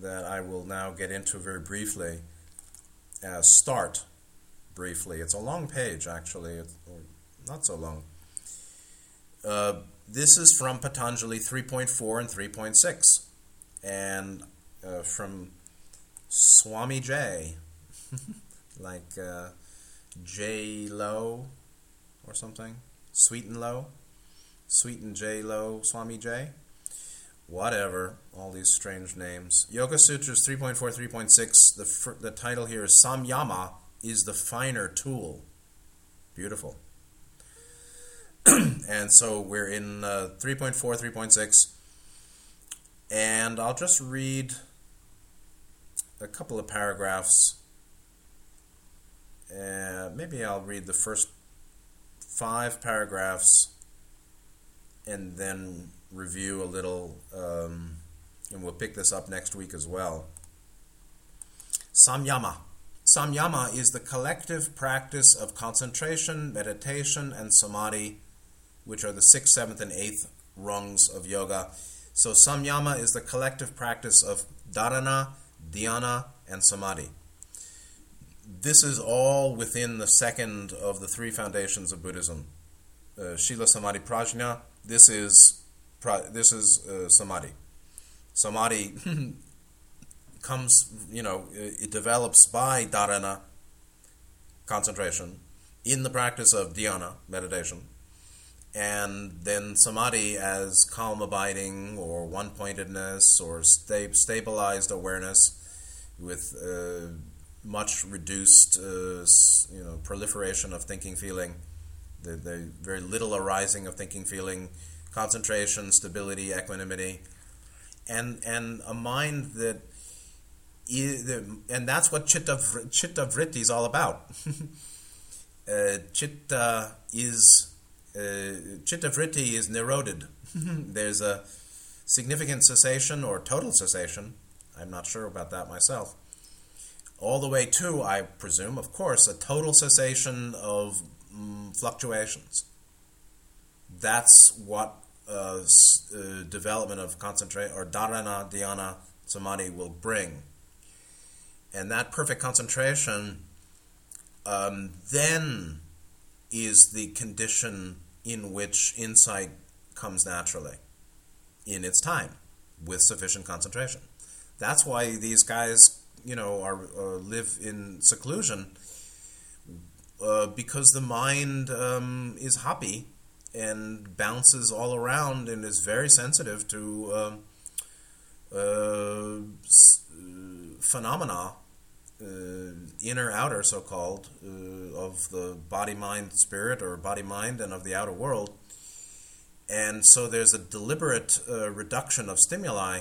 that I will now get into very briefly. Uh, start briefly. It's a long page, actually, it's, not so long. Uh, this is from Patanjali 3.4 and 3.6, and uh, from Swami J, like uh, J Lo or something, Sweet and Low, Sweet and J Lo, Swami J, whatever, all these strange names. Yoga Sutras 3.4, 3.6, the, fr- the title here is Samyama is the finer tool. Beautiful. and so we're in uh, 3.4, 3.6. And I'll just read a couple of paragraphs. Uh, maybe I'll read the first five paragraphs and then review a little, um, and we'll pick this up next week as well. Samyama. Samyama is the collective practice of concentration, meditation, and samadhi which are the sixth, seventh, and eighth rungs of yoga. So samyama is the collective practice of dharana, dhyana, and samadhi. This is all within the second of the three foundations of Buddhism. Uh, Shila Samadhi Prajna. This is this is uh, samadhi. Samadhi comes, you know, it develops by dharana, concentration, in the practice of dhyana, meditation, and then samadhi as calm abiding or one pointedness or sta- stabilized awareness with uh, much reduced uh, you know proliferation of thinking feeling the, the very little arising of thinking feeling concentration stability equanimity. And and a mind that and that's what chitta chitta vritti is all about. Uh, chitta is uh, chitta vritti is niroded. There's a significant cessation or total cessation. I'm not sure about that myself. All the way to, I presume, of course, a total cessation of mm, fluctuations. That's what uh, uh, development of concentrate or dharana, dhyana, samadhi will bring. And that perfect concentration um, then is the condition in which insight comes naturally in its time with sufficient concentration. That's why these guys, you know, are uh, live in seclusion uh, because the mind um, is happy and bounces all around and is very sensitive to um, uh, uh, phenomena, uh, inner outer so called, uh, of the body mind spirit or body mind and of the outer world. And so there's a deliberate uh, reduction of stimuli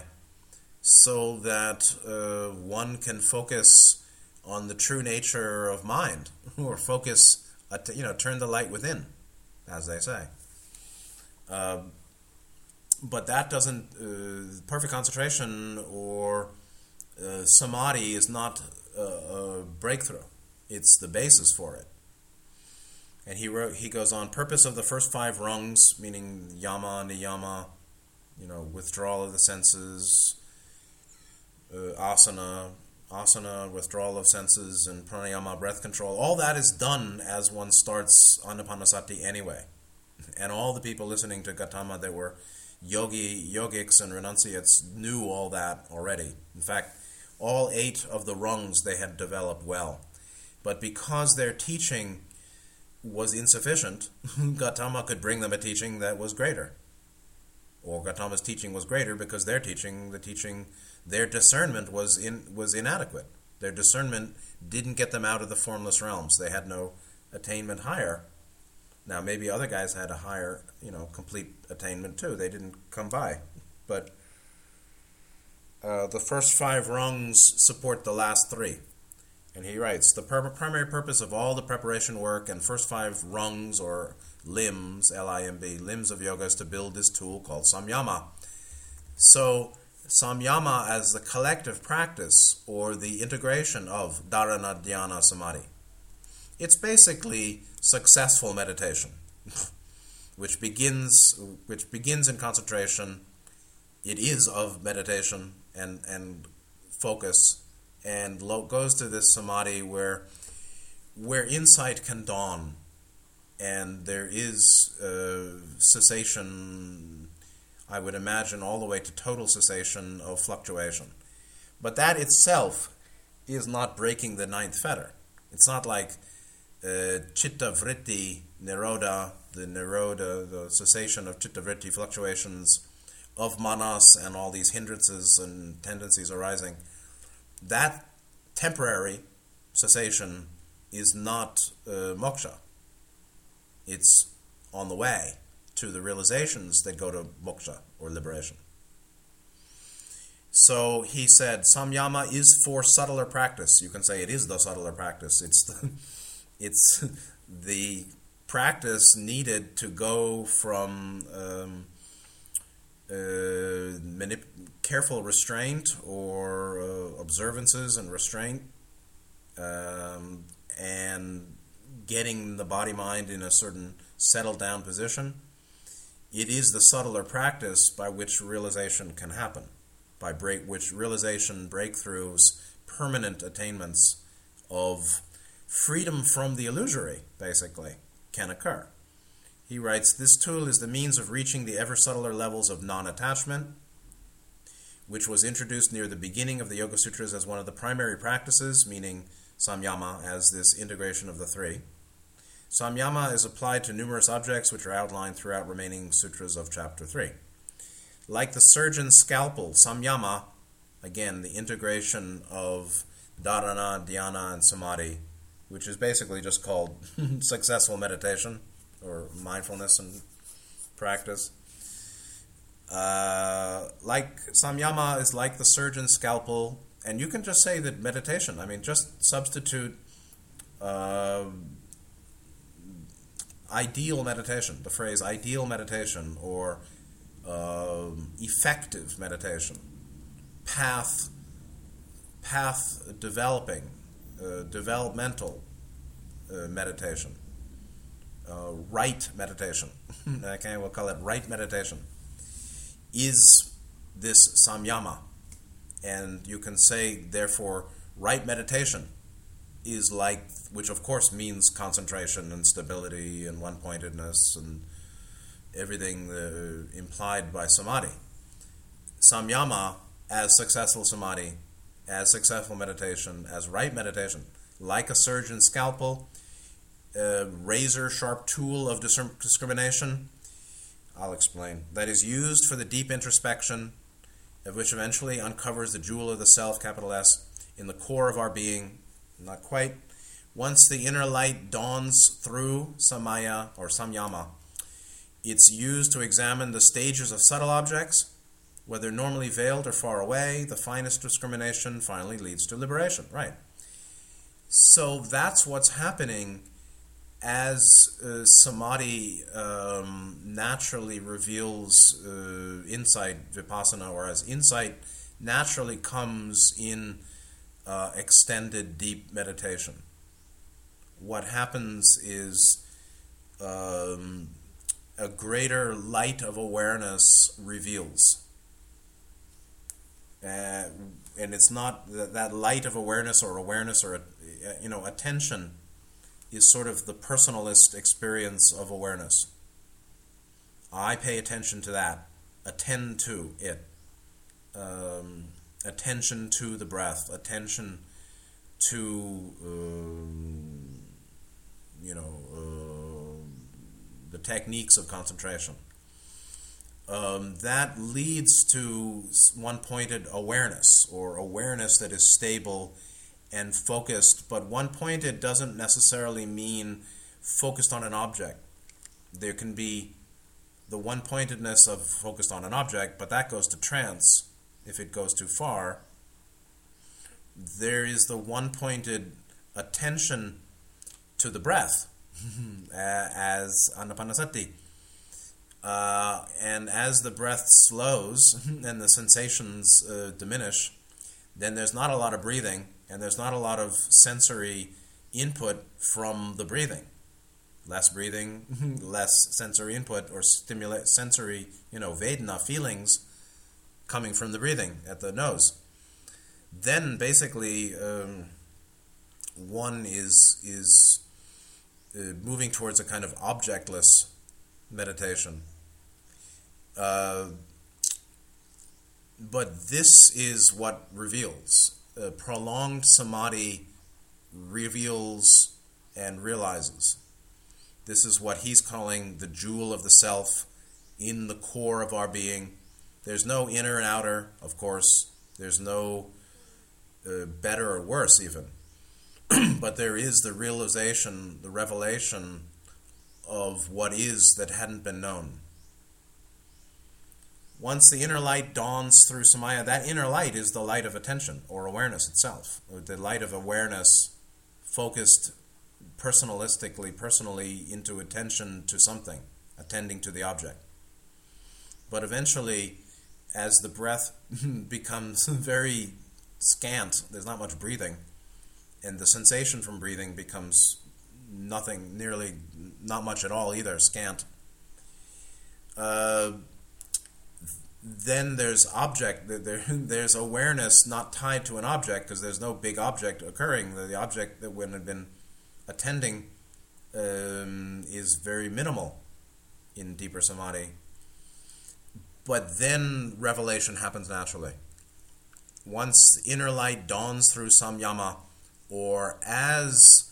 so that uh, one can focus on the true nature of mind or focus, you know, turn the light within, as they say. Uh, but that doesn't, uh, perfect concentration or uh, samadhi is not a breakthrough. It's the basis for it. And he wrote, he goes on, purpose of the first five rungs, meaning yama, niyama, you know, withdrawal of the senses, uh, asana, asana, withdrawal of senses, and pranayama, breath control. All that is done as one starts anapanasati anyway. And all the people listening to Gautama that were yogi, yogics, and renunciates knew all that already. In fact, all eight of the rungs they had developed well. But because their teaching was insufficient, Gautama could bring them a teaching that was greater. Or Gautama's teaching was greater because their teaching, the teaching, their discernment was in was inadequate. Their discernment didn't get them out of the formless realms. They had no attainment higher. Now maybe other guys had a higher, you know, complete attainment too. They didn't come by, but uh, the first five rungs support the last three. And he writes The pur- primary purpose of all the preparation work and first five rungs or limbs, L I M B, limbs of yoga is to build this tool called samyama. So, samyama as the collective practice or the integration of dharana, dhyana, samadhi. It's basically successful meditation, which begins which begins in concentration. It is of meditation and and focus. And lo- goes to this samadhi where where insight can dawn and there is uh, cessation i would imagine all the way to total cessation of fluctuation. But that itself is not breaking the ninth fetter. It's not like uh, chitta vritti nirodha the nirodha the cessation of chitta vritti fluctuations of manas and all these hindrances and tendencies arising that temporary cessation is not uh, moksha. It's on the way to the realizations that go to moksha or liberation. So he said, samyama is for subtler practice. You can say it is the subtler practice. It's the, it's the practice needed to go from um, manip- careful restraint or uh, observances and restraint um, and getting the body mind in a certain settled down position. It is the subtler practice by which realization can happen, by break which realization, breakthroughs, permanent attainments of freedom from the illusory, basically, can occur. He writes This tool is the means of reaching the ever subtler levels of non attachment, which was introduced near the beginning of the Yoga Sutras as one of the primary practices, meaning samyama as this integration of the three. Samyama is applied to numerous objects which are outlined throughout remaining sutras of chapter 3. Like the surgeon's scalpel, samyama, again, the integration of dharana, dhyana, and samadhi, which is basically just called successful meditation or mindfulness and practice. Uh, like samyama is like the surgeon's scalpel, and you can just say that meditation. I mean, just substitute uh, ideal meditation, the phrase ideal meditation or uh, effective meditation, path, path developing, uh, developmental uh, meditation uh, right meditation, okay, we'll call it right meditation, is this samyama. And you can say, therefore, right meditation is like, which of course means concentration and stability and one pointedness and everything uh, implied by samadhi. Samyama, as successful samadhi, as successful meditation, as right meditation, like a surgeon's scalpel, a razor sharp tool of discrimination. I'll explain. That is used for the deep introspection, which eventually uncovers the jewel of the self, capital S, in the core of our being. Not quite. Once the inner light dawns through samaya or samyama, it's used to examine the stages of subtle objects, whether normally veiled or far away. The finest discrimination finally leads to liberation. Right. So that's what's happening as uh, samadhi um, naturally reveals uh, insight, vipassana, or as insight naturally comes in uh, extended deep meditation. What happens is um, a greater light of awareness reveals. Uh, and it's not that, that light of awareness or awareness or uh, you know attention is sort of the personalist experience of awareness. I pay attention to that, attend to it, um, attention to the breath, attention to um, you know uh, the techniques of concentration. Um, that leads to one-pointed awareness or awareness that is stable and focused, but one pointed doesn't necessarily mean focused on an object. There can be the one pointedness of focused on an object, but that goes to trance if it goes too far. There is the one pointed attention to the breath as anapanasati. Uh, and as the breath slows and the sensations uh, diminish, then there's not a lot of breathing and there's not a lot of sensory input from the breathing. Less breathing, less sensory input or stimulate sensory, you know, Vedana feelings coming from the breathing at the nose. Then basically, um, one is is uh, moving towards a kind of objectless meditation. Uh, but this is what reveals uh, prolonged samadhi reveals and realizes. This is what he's calling the jewel of the self in the core of our being. There's no inner and outer, of course. There's no uh, better or worse, even. but there is the realization, the revelation of what is that hadn't been known. Once the inner light dawns through Samyama, that inner light is the light of attention or awareness itself. The light of awareness focused personalistically, personally into attention to something, attending to the object. But eventually, as the breath becomes very scant, there's not much breathing, and the sensation from breathing becomes nothing, nearly not much at all either, scant. Uh, then there's object there, there's awareness not tied to an object because there's no big object occurring. The, the object that would have been attending um, is very minimal in deeper samadhi. But then revelation happens naturally. Once inner light dawns through samyama or as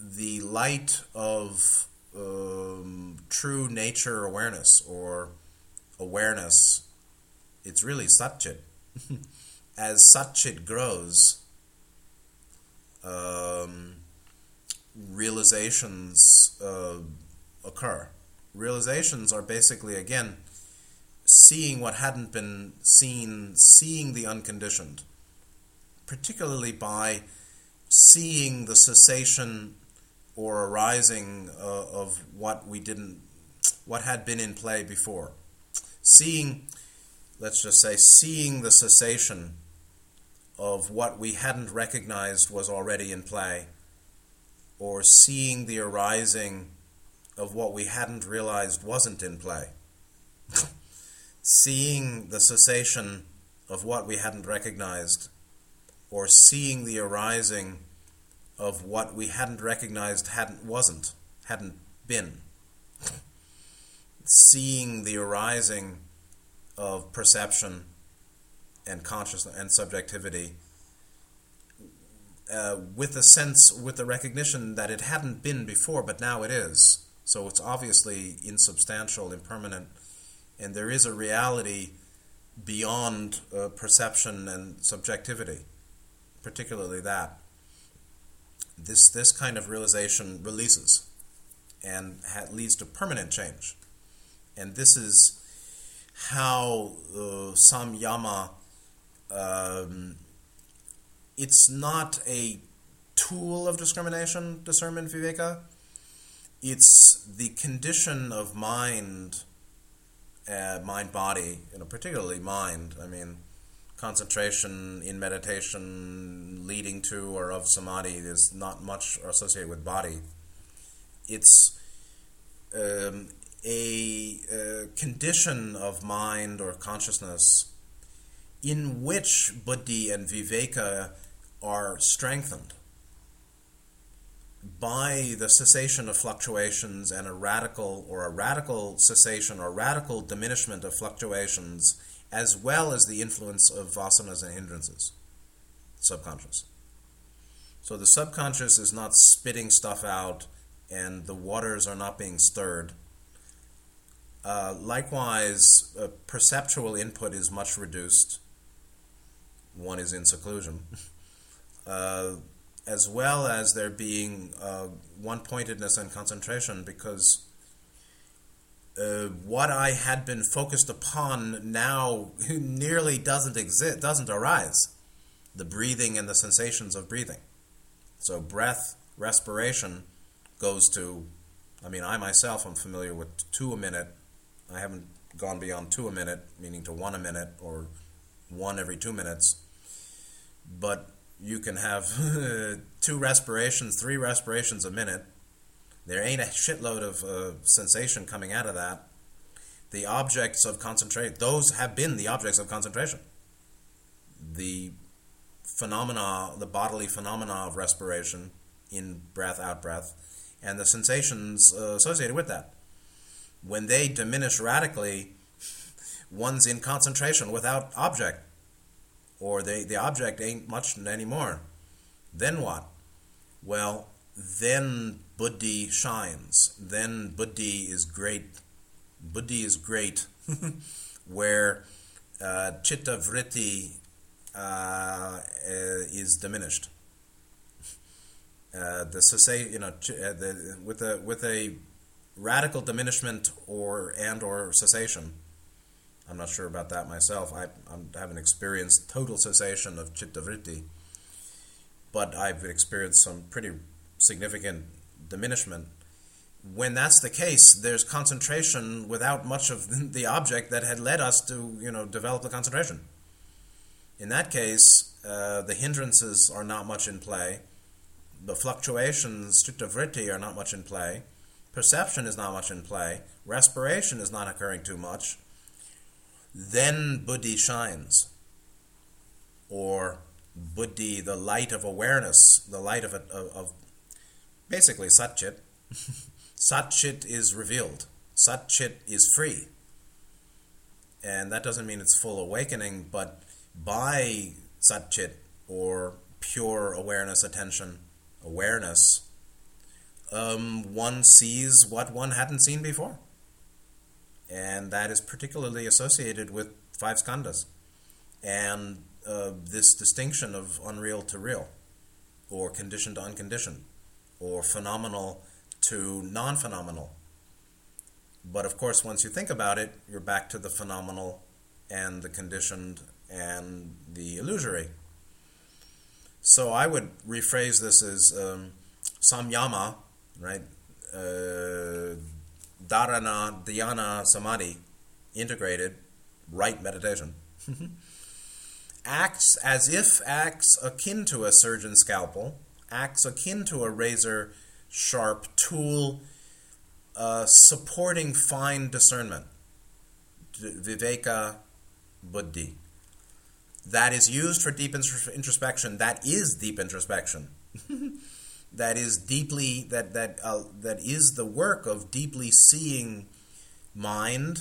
the light of um, true nature awareness or awareness it's really Satchit. As Satchit grows, um, realizations uh, occur. Realizations are basically, again, seeing what hadn't been seen, seeing the unconditioned, particularly by seeing the cessation or arising uh, of what we didn't, what had been in play before. Seeing let's just say, seeing the cessation of what we hadn't recognized was already in play, or seeing the arising of what we hadn't realized wasn't in play. seeing the cessation of what we hadn't recognized, or seeing the arising of what we hadn't recognized hadn't wasn't hadn't been. seeing the arising of perception and consciousness and subjectivity uh, with the sense, with the recognition that it hadn't been before, but now it is. So it's obviously insubstantial, impermanent, and there is a reality beyond uh, perception and subjectivity, particularly that. This, this kind of realization releases and ha- leads to permanent change. And this is how uh, samyama um, it's not a tool of discrimination, discernment, viveka. It's the condition of mind, uh, mind body, you know, particularly mind. I mean, concentration in meditation leading to or of samadhi is not much associated with body. It's um, a, a condition of mind or consciousness in which buddhi and viveka are strengthened by the cessation of fluctuations and a radical or a radical cessation or radical diminishment of fluctuations as well as the influence of vasanas and hindrances subconscious. So the subconscious is not spitting stuff out and the waters are not being stirred uh, likewise uh, perceptual input is much reduced one is in seclusion uh, as well as there being uh, one pointedness and concentration because uh, what I had been focused upon now nearly doesn't exist, doesn't arise. The breathing and the sensations of breathing. So, breath, respiration goes to, I mean, I myself am familiar with two a minute. I haven't gone beyond two a minute, meaning to one a minute or one every two minutes. But you can have two respirations, three respirations a minute. There ain't a shitload of uh, sensation coming out of that. The objects of concentration, those have been the objects of concentration. The phenomena, the bodily phenomena of respiration, in breath, out breath, and the sensations uh, associated with that. When they diminish radically, one's in concentration without object or the, the object ain't much anymore. Then what? Well, then buddhi shines. Then buddhi is great. Buddhi is great, where uh, chitta vritti uh, is diminished. Uh, the cessa- you know, ch- uh, the, with a with a radical diminishment or and or cessation I'm not sure about that myself. I, I haven't experienced total cessation of chitta vritti, but I've experienced some pretty significant diminishment. When that's the case, there's concentration without much of the object that had led us to, you know, develop the concentration. In that case, uh, the hindrances are not much in play. The fluctuations, chitta vritti, are not much in play. Perception is not much in play. Respiration is not occurring too much then buddhi shines. Or buddhi, the light of awareness, the light of, of, of basically satchit. satchit is revealed. Satchit is free. And that doesn't mean it's full awakening, but by satchit or pure awareness, attention, awareness, um, one sees what one hadn't seen before and that is particularly associated with five skandhas and uh, this distinction of unreal to real, or conditioned to unconditioned, or phenomenal to non phenomenal. But of course, once you think about it, you're back to the phenomenal and the conditioned and the illusory. So I would rephrase this as um, samyama, right? Uh, dharana, dhyana, samadhi, integrated, right meditation, acts as if acts akin to a surgeon's scalpel, acts akin to a razor sharp tool uh, supporting fine discernment, viveka buddhi. That is used for deep introspection. That is deep introspection. that is deeply that that uh, that is the work of deeply seeing mind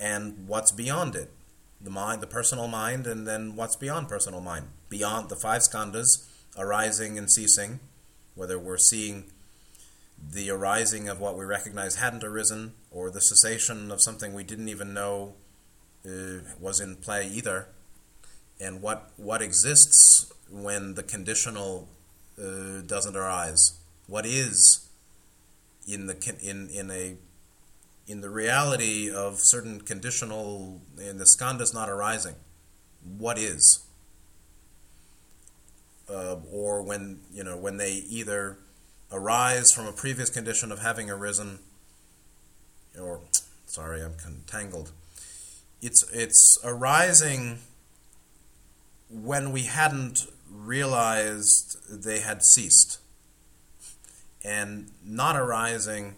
and what's beyond it. The mind the personal mind and then what's beyond personal mind. Beyond the five skandhas arising and ceasing whether we're seeing the arising of what we recognize hadn't arisen or the cessation of something we didn't even know uh, was in play either, and what what exists when the conditional uh, doesn't arise. What is in the in in a in the reality of certain conditional in the skandhas not arising. What is? Uh, or when you know when they either arise from a previous condition of having arisen, or sorry, I'm contangled. It's it's arising when we hadn't realized they had ceased, and not arising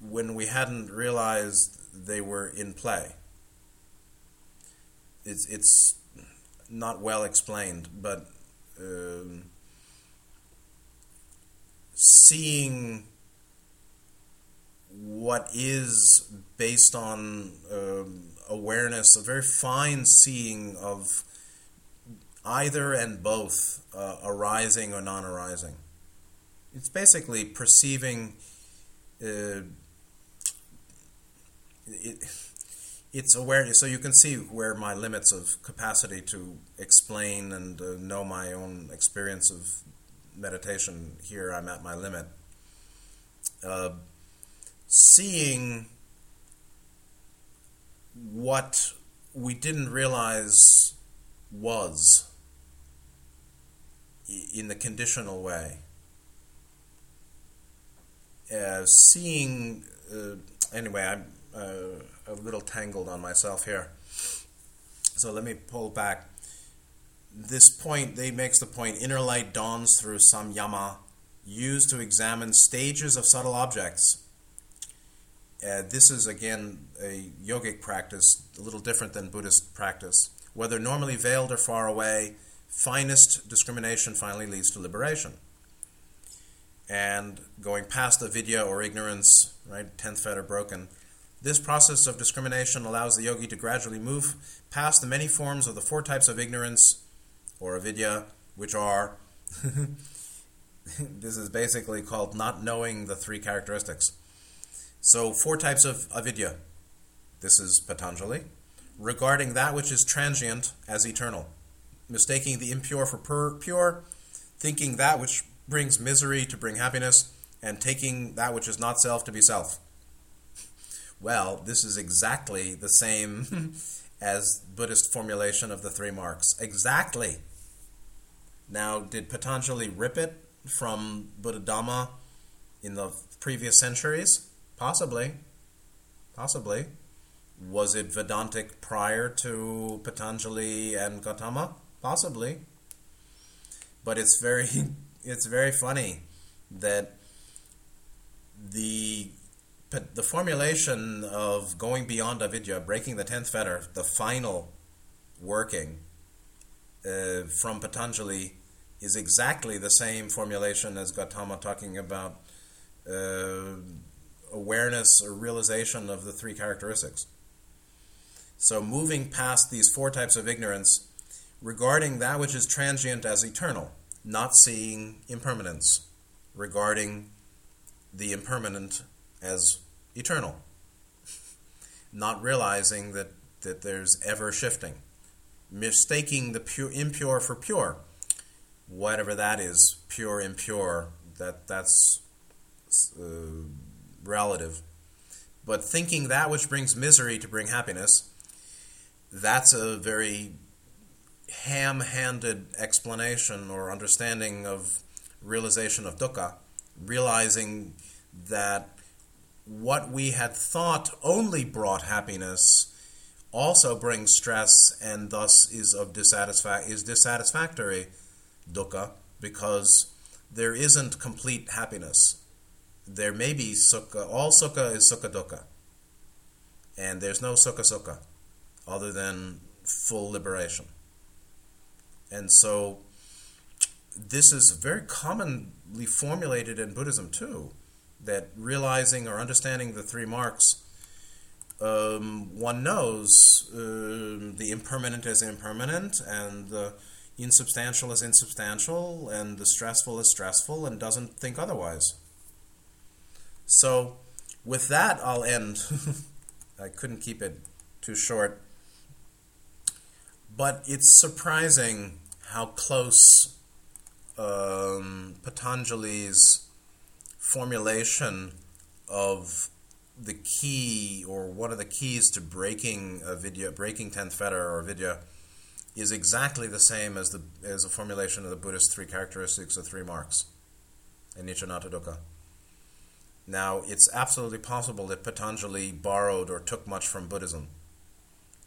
when we hadn't realized they were in play. It's it's not well explained, but um, seeing what is based on um, awareness, a very fine seeing of either and both uh, arising or non arising. It's basically perceiving. Uh, it, it's awareness, so you can see where my limits of capacity to explain and uh, know my own experience of meditation. Here, I'm at my limit. Uh, seeing what we didn't realize was in the conditional way. Uh, seeing, uh, anyway, I'm uh, a little tangled on myself here. So let me pull back. This point, they makes the point, inner light dawns through samyama, used to examine stages of subtle objects. Uh, this is again a yogic practice, a little different than Buddhist practice. Whether normally veiled or far away, finest discrimination finally leads to liberation. And going past avidya or ignorance, right, tenth fetter broken, this process of discrimination allows the yogi to gradually move past the many forms of the four types of ignorance or avidya, which are this is basically called not knowing the three characteristics. So, four types of avidya. This is Patanjali. Regarding that which is transient as eternal, mistaking the impure for pure, thinking that which brings misery to bring happiness, and taking that which is not self to be self. Well, this is exactly the same as Buddhist formulation of the three marks. Exactly. Now, did Patanjali rip it from Buddha Dhamma in the previous centuries? Possibly. Possibly. Was it Vedantic prior to Patanjali and Gautama? Possibly. But it's very it's very funny that the the formulation of going beyond avidya, breaking the tenth fetter, the final working uh, from Patanjali is exactly the same formulation as Gautama talking about uh, awareness or realization of the three characteristics. So, moving past these four types of ignorance, regarding that which is transient as eternal, not seeing impermanence, regarding the impermanent as eternal, not realizing that, that there's ever shifting, mistaking the pure, impure for pure, whatever that is, pure, impure, that, that's uh, relative. But thinking that which brings misery to bring happiness, that's a very ham handed explanation or understanding of realization of dukkha, realizing that what we had thought only brought happiness also brings stress and thus is of dissatisfa- is dissatisfactory dukkha because there isn't complete happiness. There may be sukha. All sukha is sukha dukkha. And there's no sukha sukha other than full liberation. And so this is very commonly formulated in Buddhism too that realizing or understanding the three marks, um, one knows uh, the impermanent is impermanent and the insubstantial is insubstantial and the stressful is stressful and doesn't think otherwise. So, with that, I'll end. I couldn't keep it too short. But it's surprising how close um, Patanjali's formulation of the key or one of the keys to breaking avidya, breaking tenth fetter or vidya, is exactly the same as the as a formulation of the Buddhist three characteristics or three marks, anicca anatta dukkha. Now, it's absolutely possible that Patanjali borrowed or took much from Buddhism.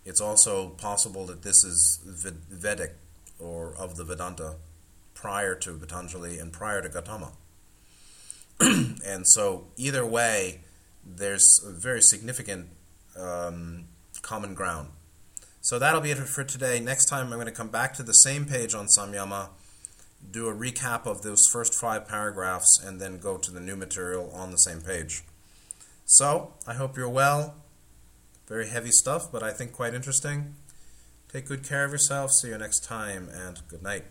It's also possible that this is Vedic or of the Vedanta prior to Patanjali and prior to Gautama. and so, either way, there's a very significant um, common ground. So that'll be it for today. Next time, I'm going to come back to the same page on Samyama, do a recap of those first five paragraphs, and then go to the new material on the same page. So, I hope you're well. Very heavy stuff, but I think quite interesting. Take good care of yourself. See you next time, and good night.